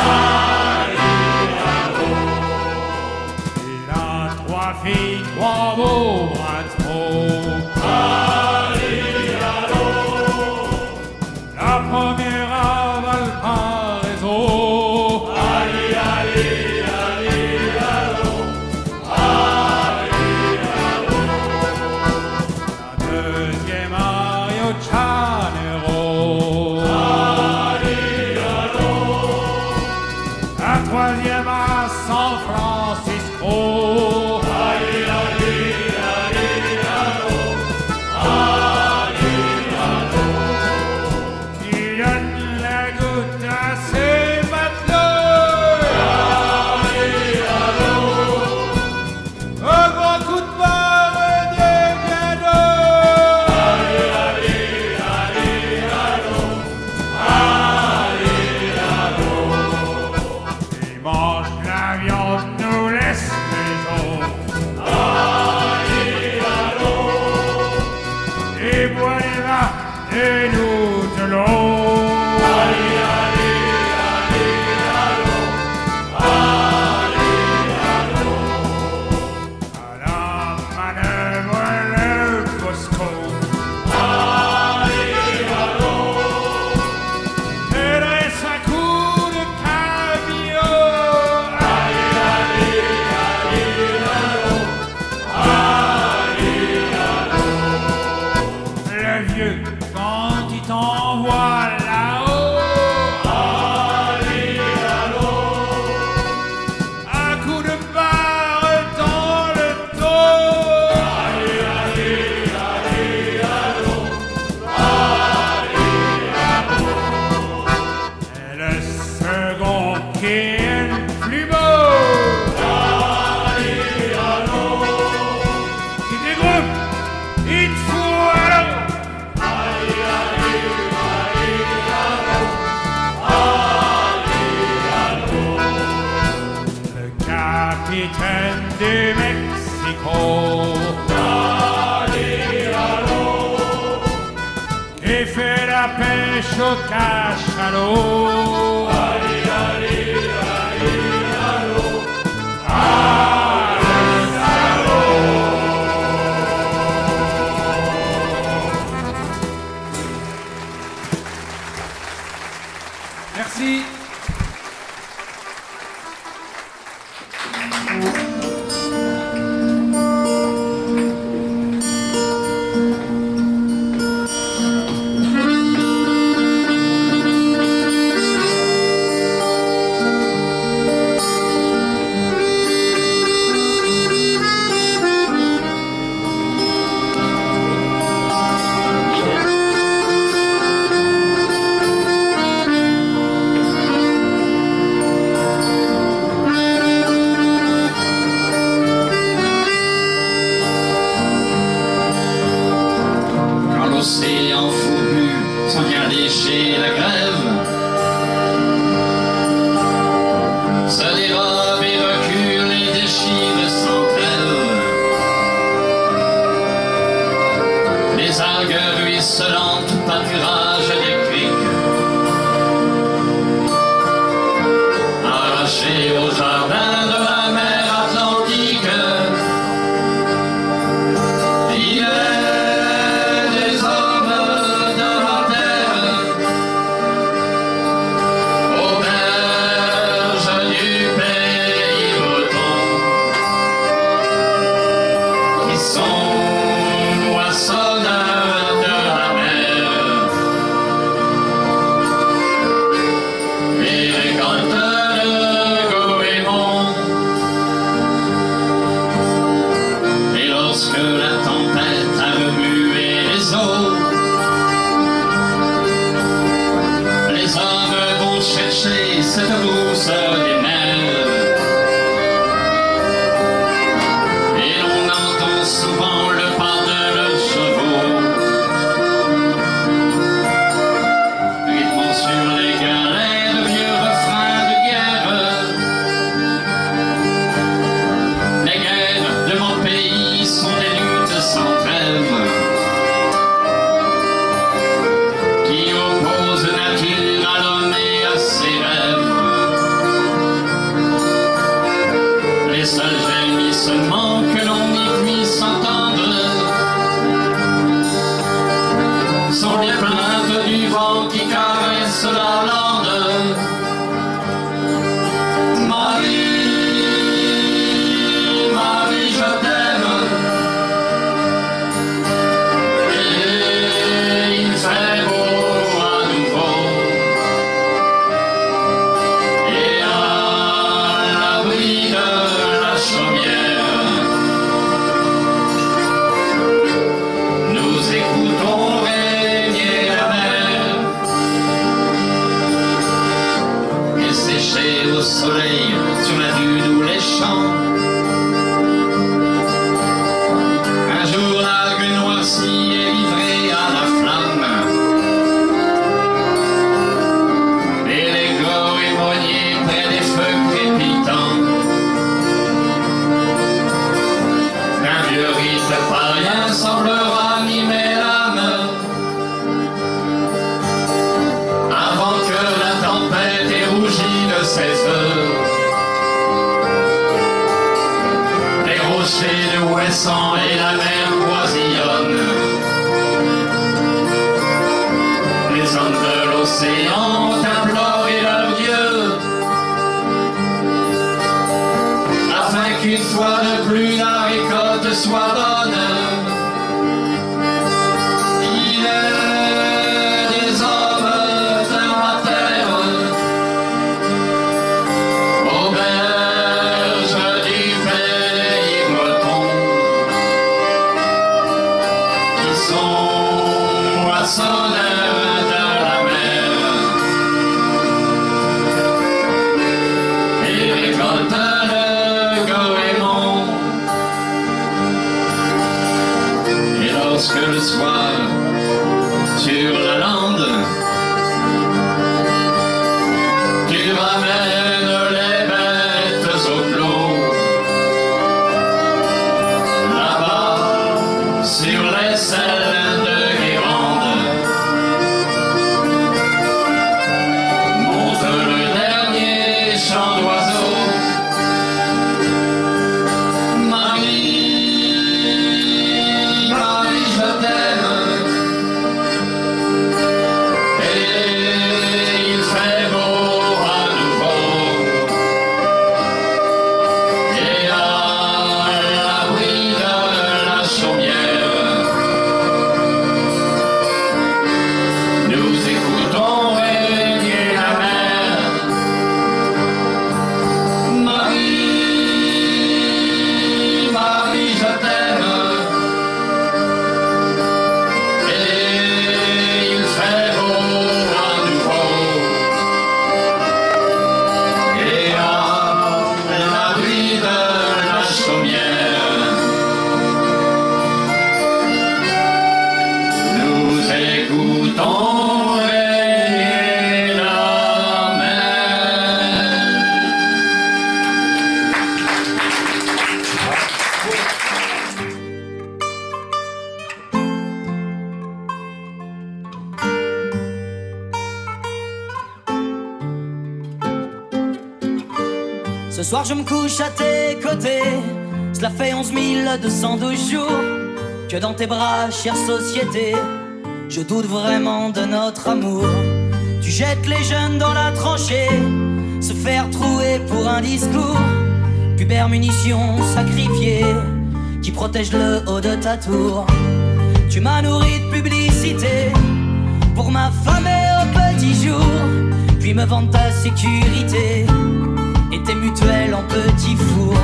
Ali alo. Era tua vita tua voa lorsque le soir, 212 jours Que dans tes bras, chère société Je doute vraiment de notre amour. Tu jettes les jeunes dans la tranchée Se faire trouer pour un discours. Pubère munition sacrifiée Qui protège le haut de ta tour. Tu m'as nourri de publicité Pour m'affamer au petit jour. Puis me vendre ta sécurité et tes mutuelles en petit four.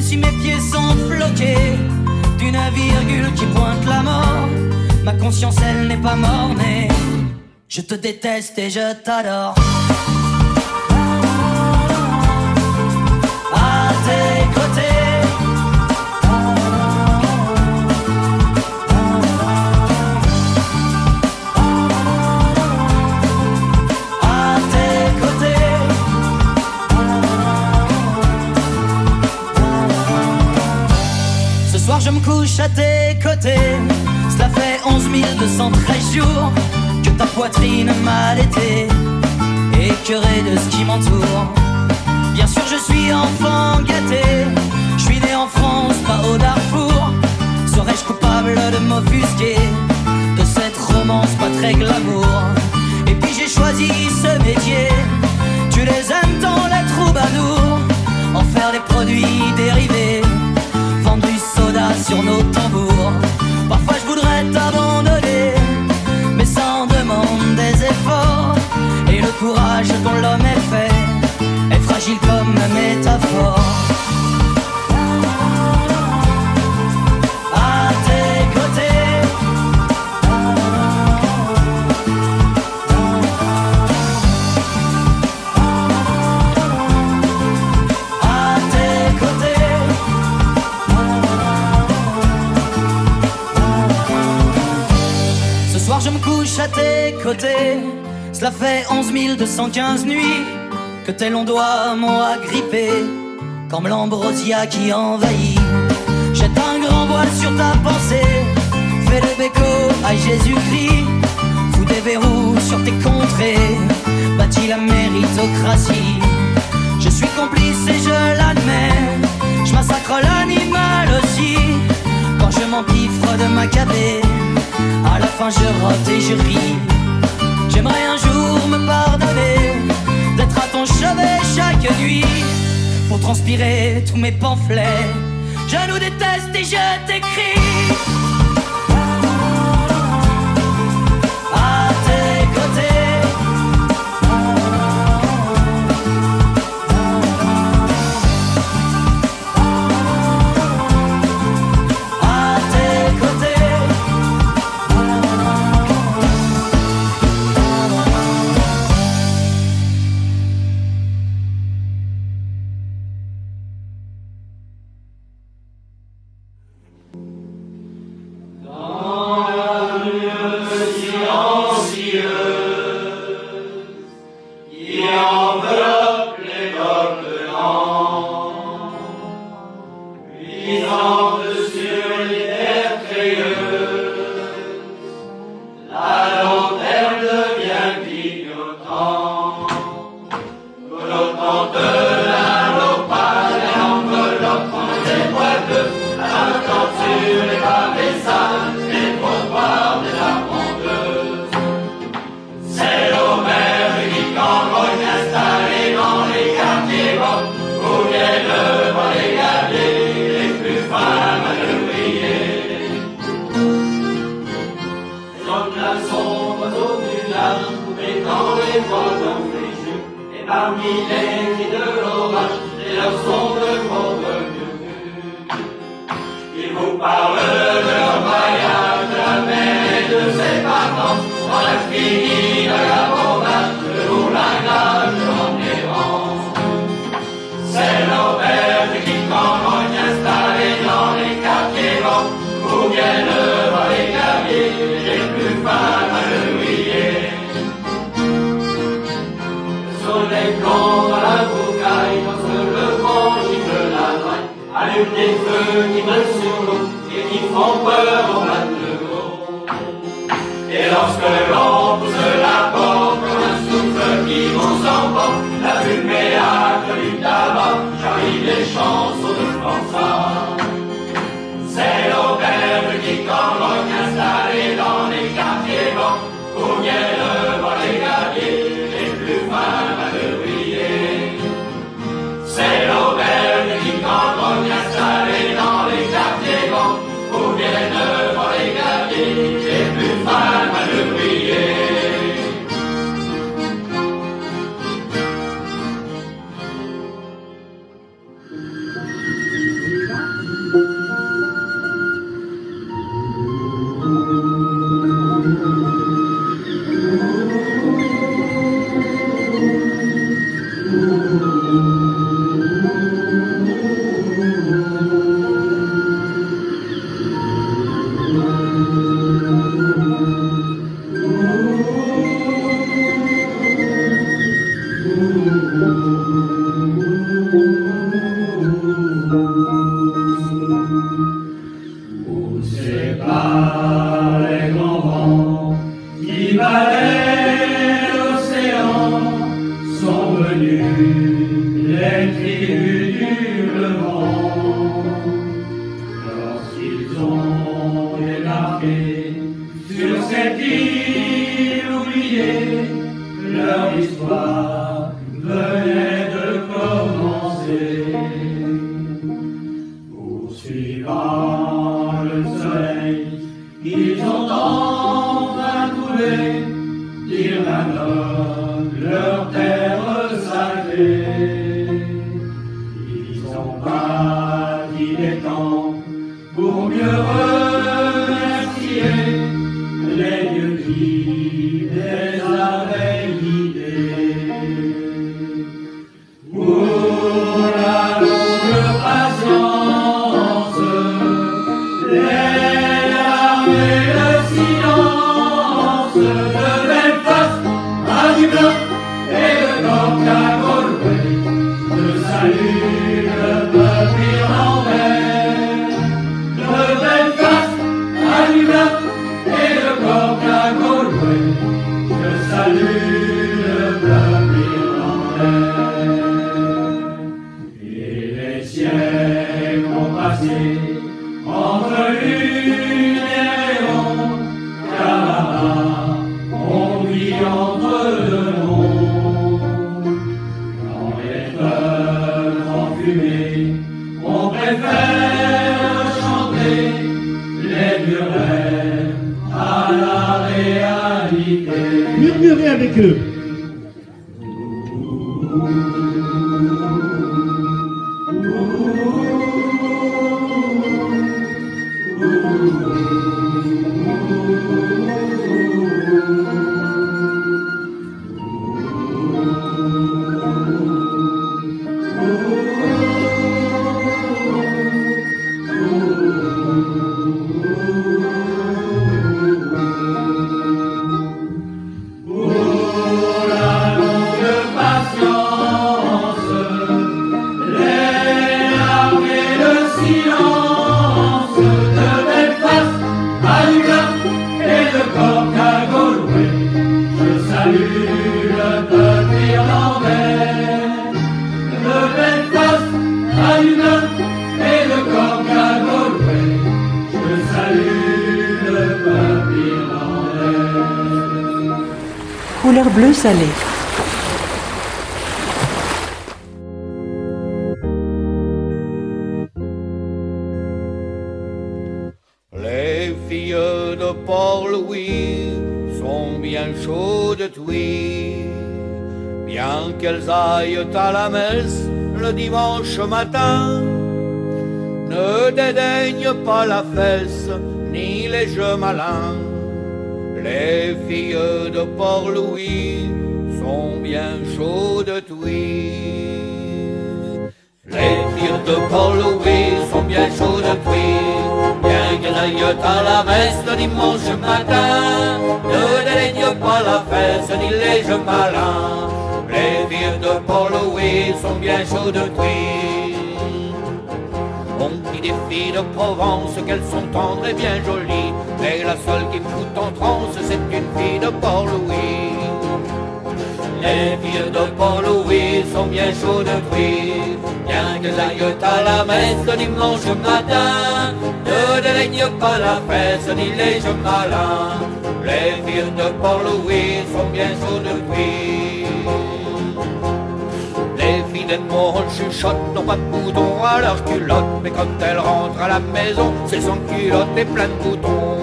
Même si mes pieds sont floqués d'une virgule qui pointe la mort, ma conscience elle n'est pas mornée. Je te déteste et je t'adore. à tes côtés. Cela fait 11 213 jours que ta poitrine m'a l'été, écœuré de ce qui m'entoure. Bien sûr, je suis enfant gâté, je suis né en France, pas au Darfour. Serais-je coupable de m'offusquer de cette romance pas très glamour? Et puis j'ai choisi ce métier, tu les aimes tant les troubadours, en faire des produits dérivés sur nos tambours. Parfois je voudrais t'abandonner, mais ça en demande des efforts. Et le courage dont l'homme est fait est fragile comme métaphore. à tes côtés. Cela fait 11 215 nuits que tel on doit m'ont agrippé, comme l'ambrosia qui envahit. Jette un grand voile sur ta pensée, fais le béco à Jésus-Christ, fous des verrous sur tes contrées, bâtis la méritocratie. Je suis complice et je l'admets, je massacre l'animal aussi, quand je m'empiffre de ma Maccabée. À la fin, je rote et je ris. J'aimerais un jour me pardonner d'être à ton chevet chaque nuit pour transpirer tous mes pamphlets. Je nous déteste et je t'écris. Filles de Port-Louis sont bien chaudes, oui. Les filles de Port-Louis sont bien chaudes, oui. Bien aillent à la le dimanche matin, ne dédaignent pas la fesse ni les jeux malins. Les filles de Port-Louis sont bien chaudes, oui. On dit des filles de Provence qu'elles sont tendres et bien jolies, mais la seule qui me fout en transe, c'est une fille de Port-Louis. Les filles de Port-Louis sont bien chaudes, oui, bien qu'elles aillent à la messe le dimanche matin, ne dédaignent pas la fesse ni les jeux malins. Les filles de Port-Louis sont bien chaudes. Les filles d'Edmond chuchotent, n'ont pas de boutons à leur culotte, mais quand elles rentrent à la maison, c'est sans culotte et plein de boutons.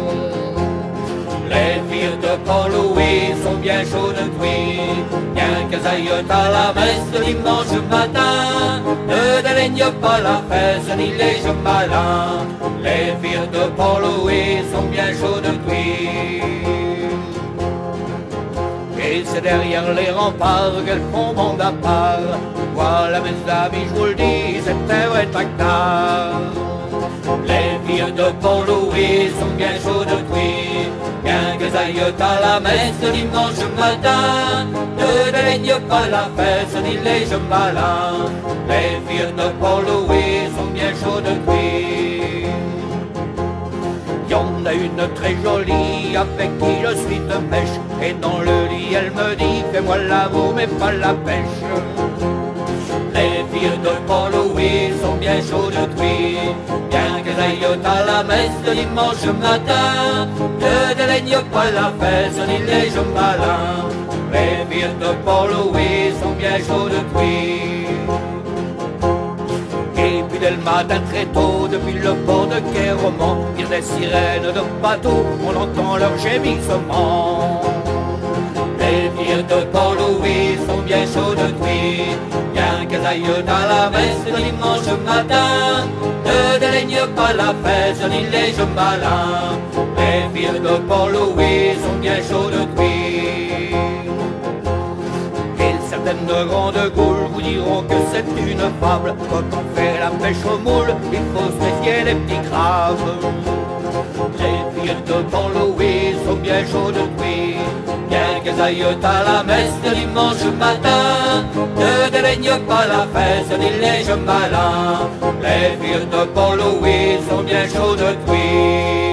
Les filles de Port-Louis sont bien chaudes, oui, bien qu'elles aillent à la messe le dimanche matin, ne dédaignent pas la fesse ni les jeux malins. Les filles de Port-Louis sont bien chaudes. Et c'est derrière les remparts qu'elles font bande à part. Voilà mes amis, je vous le dis, un vrai tractard. Les filles de Port-Louis sont bien chaudes, oui, bien qu'elles aillent à la messe dimanche matin. Ne dédaignent pas la fesse ni les jeux malins. Les filles de Port-Louis sont bien chaudes. Y a une très jolie avec qui je suis de mèche Et dans le lit elle me dit fais-moi l'amour mais pas la pêche. Les filles de Port-Louis sont bien chaudes oui Bien qu'elles aillent à la messe le dimanche matin Ne dédaignent pas la fesse ni les jeux malins. Les filles de Port-Louis sont bien chaudes dès le matin très tôt, depuis le port de il des sirènes de bateaux, on entend leur gémissement. Les filles de Port-Louis sont bien chaudes depuis. Bien qu'elles aillent à la messe le dimanche matin, ne dédaignent pas la fête ni les jeux malins. Les filles de Port-Louis sont bien chaudes depuis. Et certaines grandes goules vous diront que c'est une fable. Quand on fait la pêche au moule, il faut se méfier des petits crabes. Les filles de Port-Louis sont bien chaudes depuis. Bien qu'elles aillent à la messe dimanche matin, ne dédaignent pas la fesse ni les jeux malins. Les filles de Port-Louis sont bien chaudes depuis.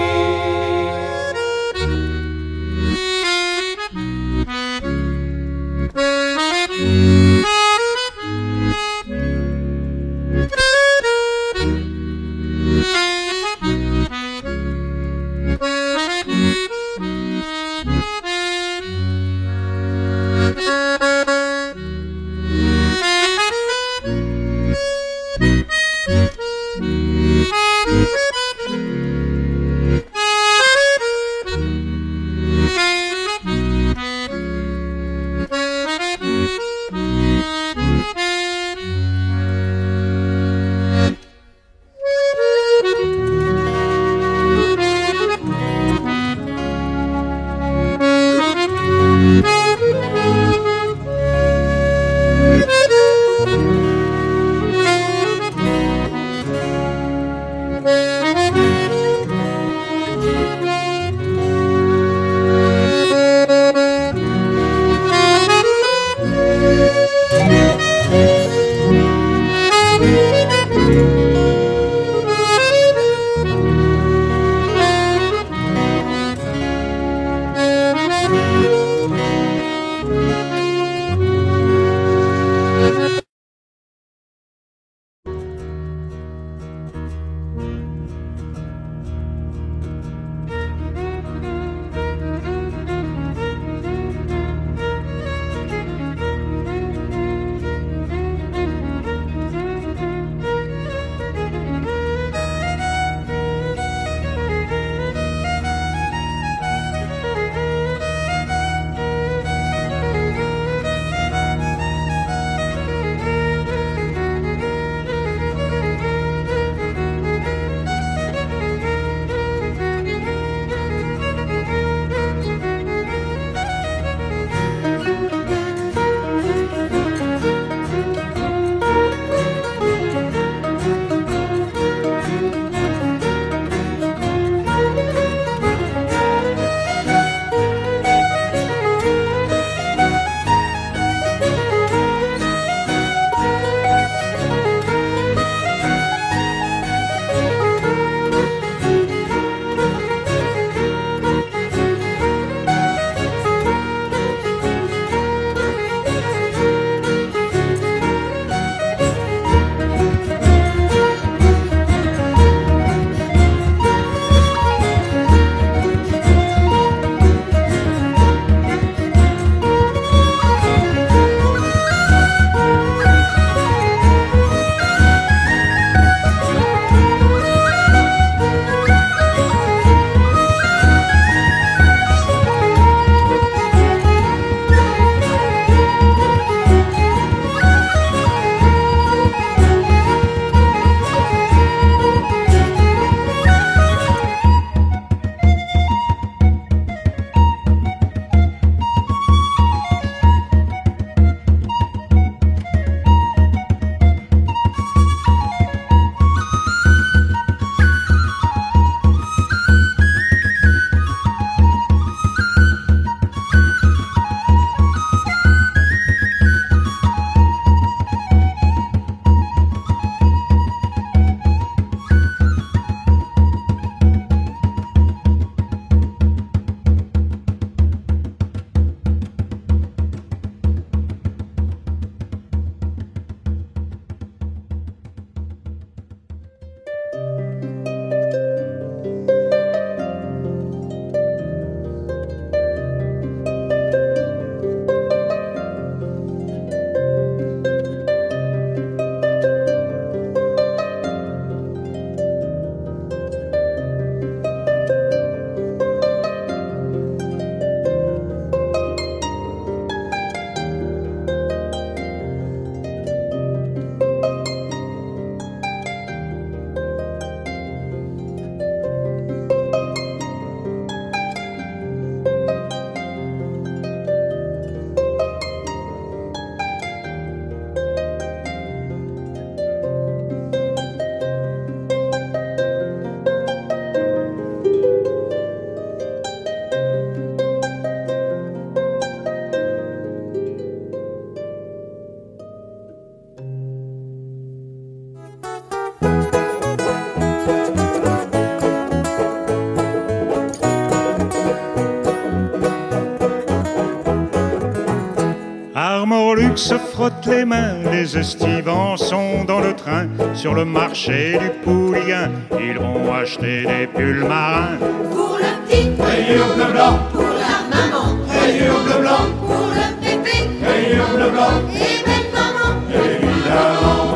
Frotte les mains, les estivants sont dans le train. Sur le marché du Pouliguen, ils vont acheter des pulls marins. Pour le petit, rayure bleu blanc. Pour la maman, rayure bleu blanc. Pour le bébé, rayure bleu blanc. Et belle maman, évidemment.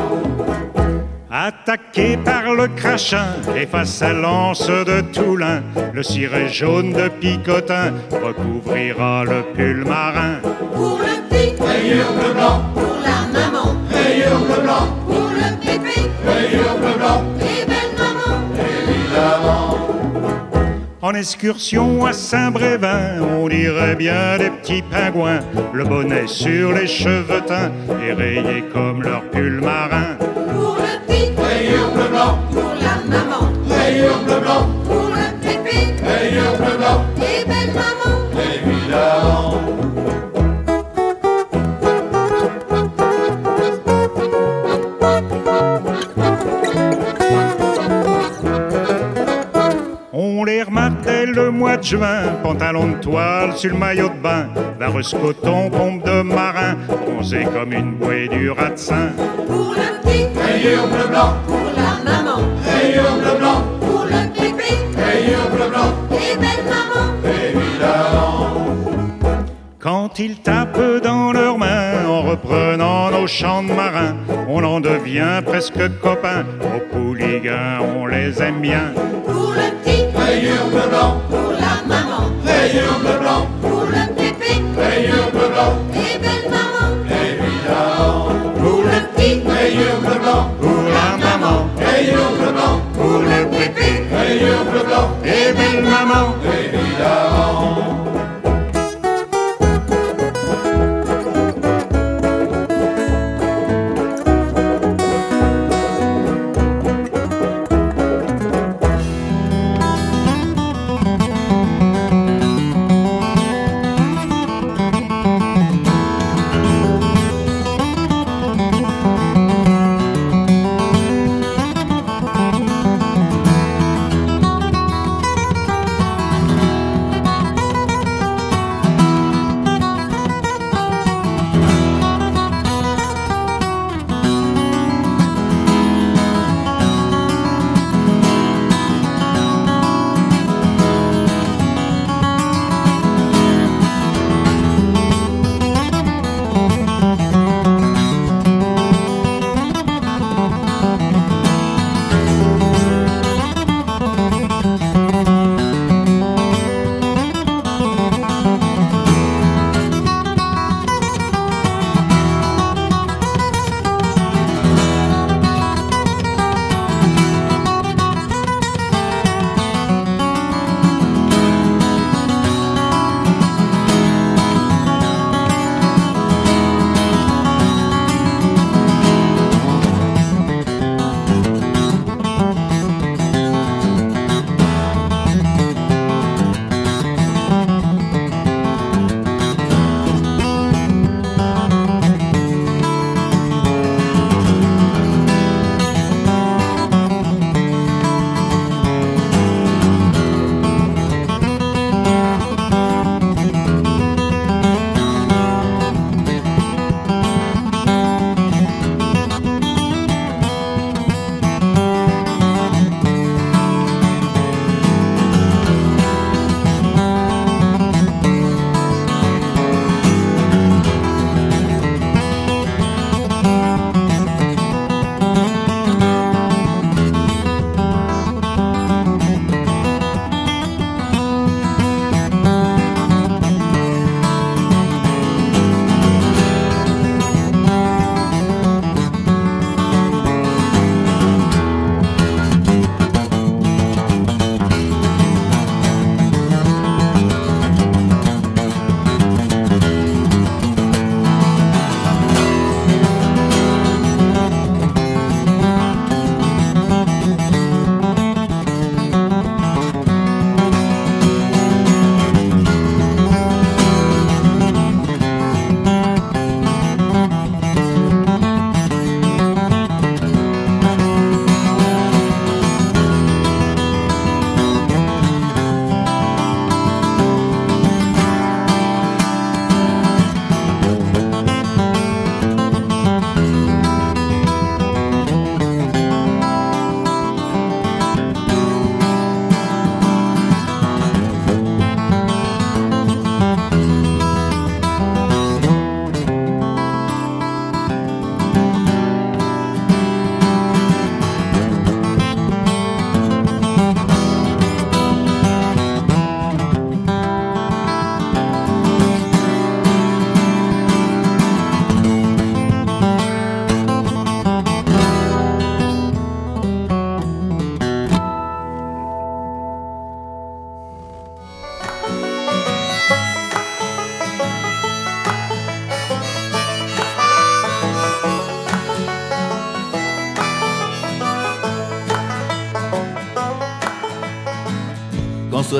Attaqué par le crachin et face à l'anse de Toulin, le ciré jaune de Picotin recouvrira le pull marin. Pour le petit, rayure bleu blanc. Bleu blanc. Pour le blanc. Et belle maman, évidemment. En excursion à Saint-Brévin, on dirait bien des petits pingouins, le bonnet sur les cheveux teints et rayé comme leur pull marin. De juin, pantalon de toile sur le maillot de bain, vareuse coton, pompe de marin, bronzé comme une bouée du ratsin. Pour le petit, rayure bleu blanc. Pour la maman, rayure bleu blanc. Pour le bébé, rayure bleu blanc. Et belle maman, évidemment. Quand ils tapent dans leurs mains en reprenant nos chants de marins, on en devient presque copains. Aux pouligans, on les aime bien. Pour le petit, rayure bleu blanc. Rayure bleu blanc. Pour le bébé, rayure bleu blanc. Et belle maman, évidemment. Pour le petit, rayure bleu blanc. Pour la maman, rayure bleu blanc. Pour le bébé, rayure bleu blanc. Et belle maman,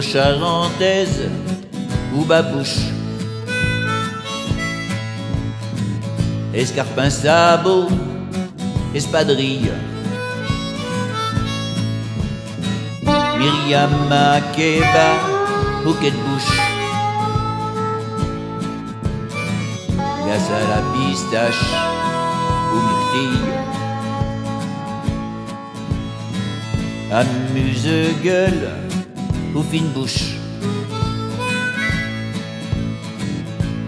charentaise ou babouche. Escarpin sabot, espadrille. Myriam Makeba, bouquet de bouche. Glace à la pistache ou myrtille. Amuse-gueule ou fine bouche.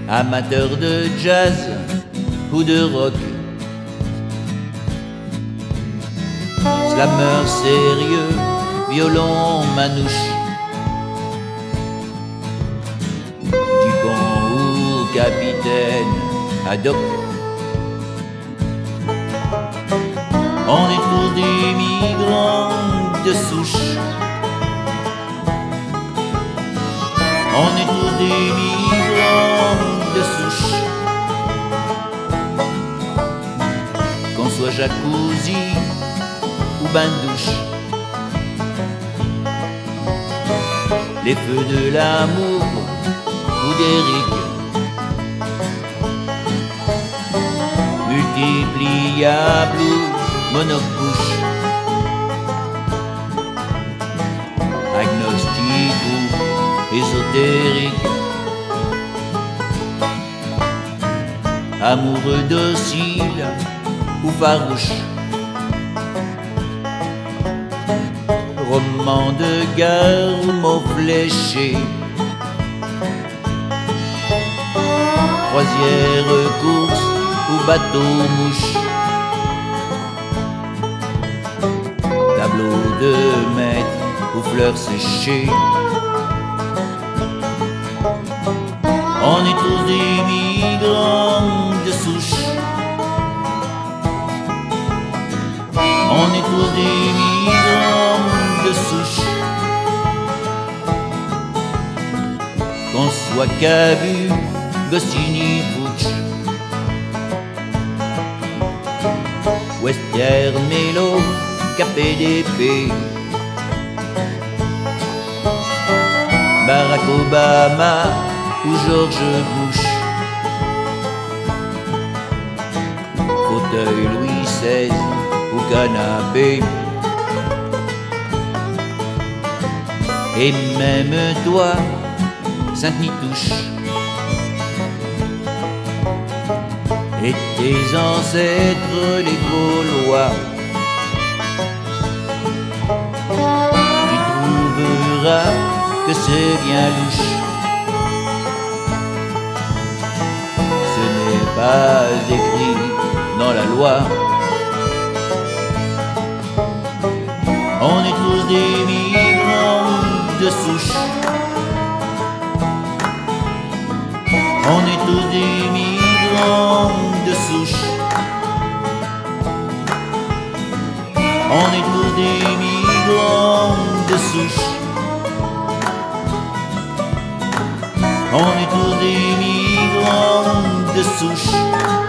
Amateur de jazz ou de rock. Slammer sérieux, violon manouche. Dupont ou capitaine ad hoc. On est tous des migrants de souche. On est tous des migrants de souche. Qu'on soit jacuzzi ou bain de douche. Les feux de l'amour ou d'Éric. Multipliable ou monobouche. Amoureux docile ou farouche. Roman de guerre ou mot fléché. Croisière, course ou bateau mouche. Tableau de maître ou fleurs séchées. Tous des migrants de souche. On est tous des migrants de souche. Qu'on soit Cabu, Goscinny, Butch. Western, Mélo, KPDP. Barack Obama ou George Bush. Fauteuil Louis XVI ou canapé. Et même toi, Sainte-Nitouche. Et tes ancêtres les Gaulois. Tu trouveras que c'est bien louche. Pas écrit dans la loi. On est tous des migrants de souche. On est tous des migrants de souche. On est tous des migrants de souche. On est tous des migrants de souche.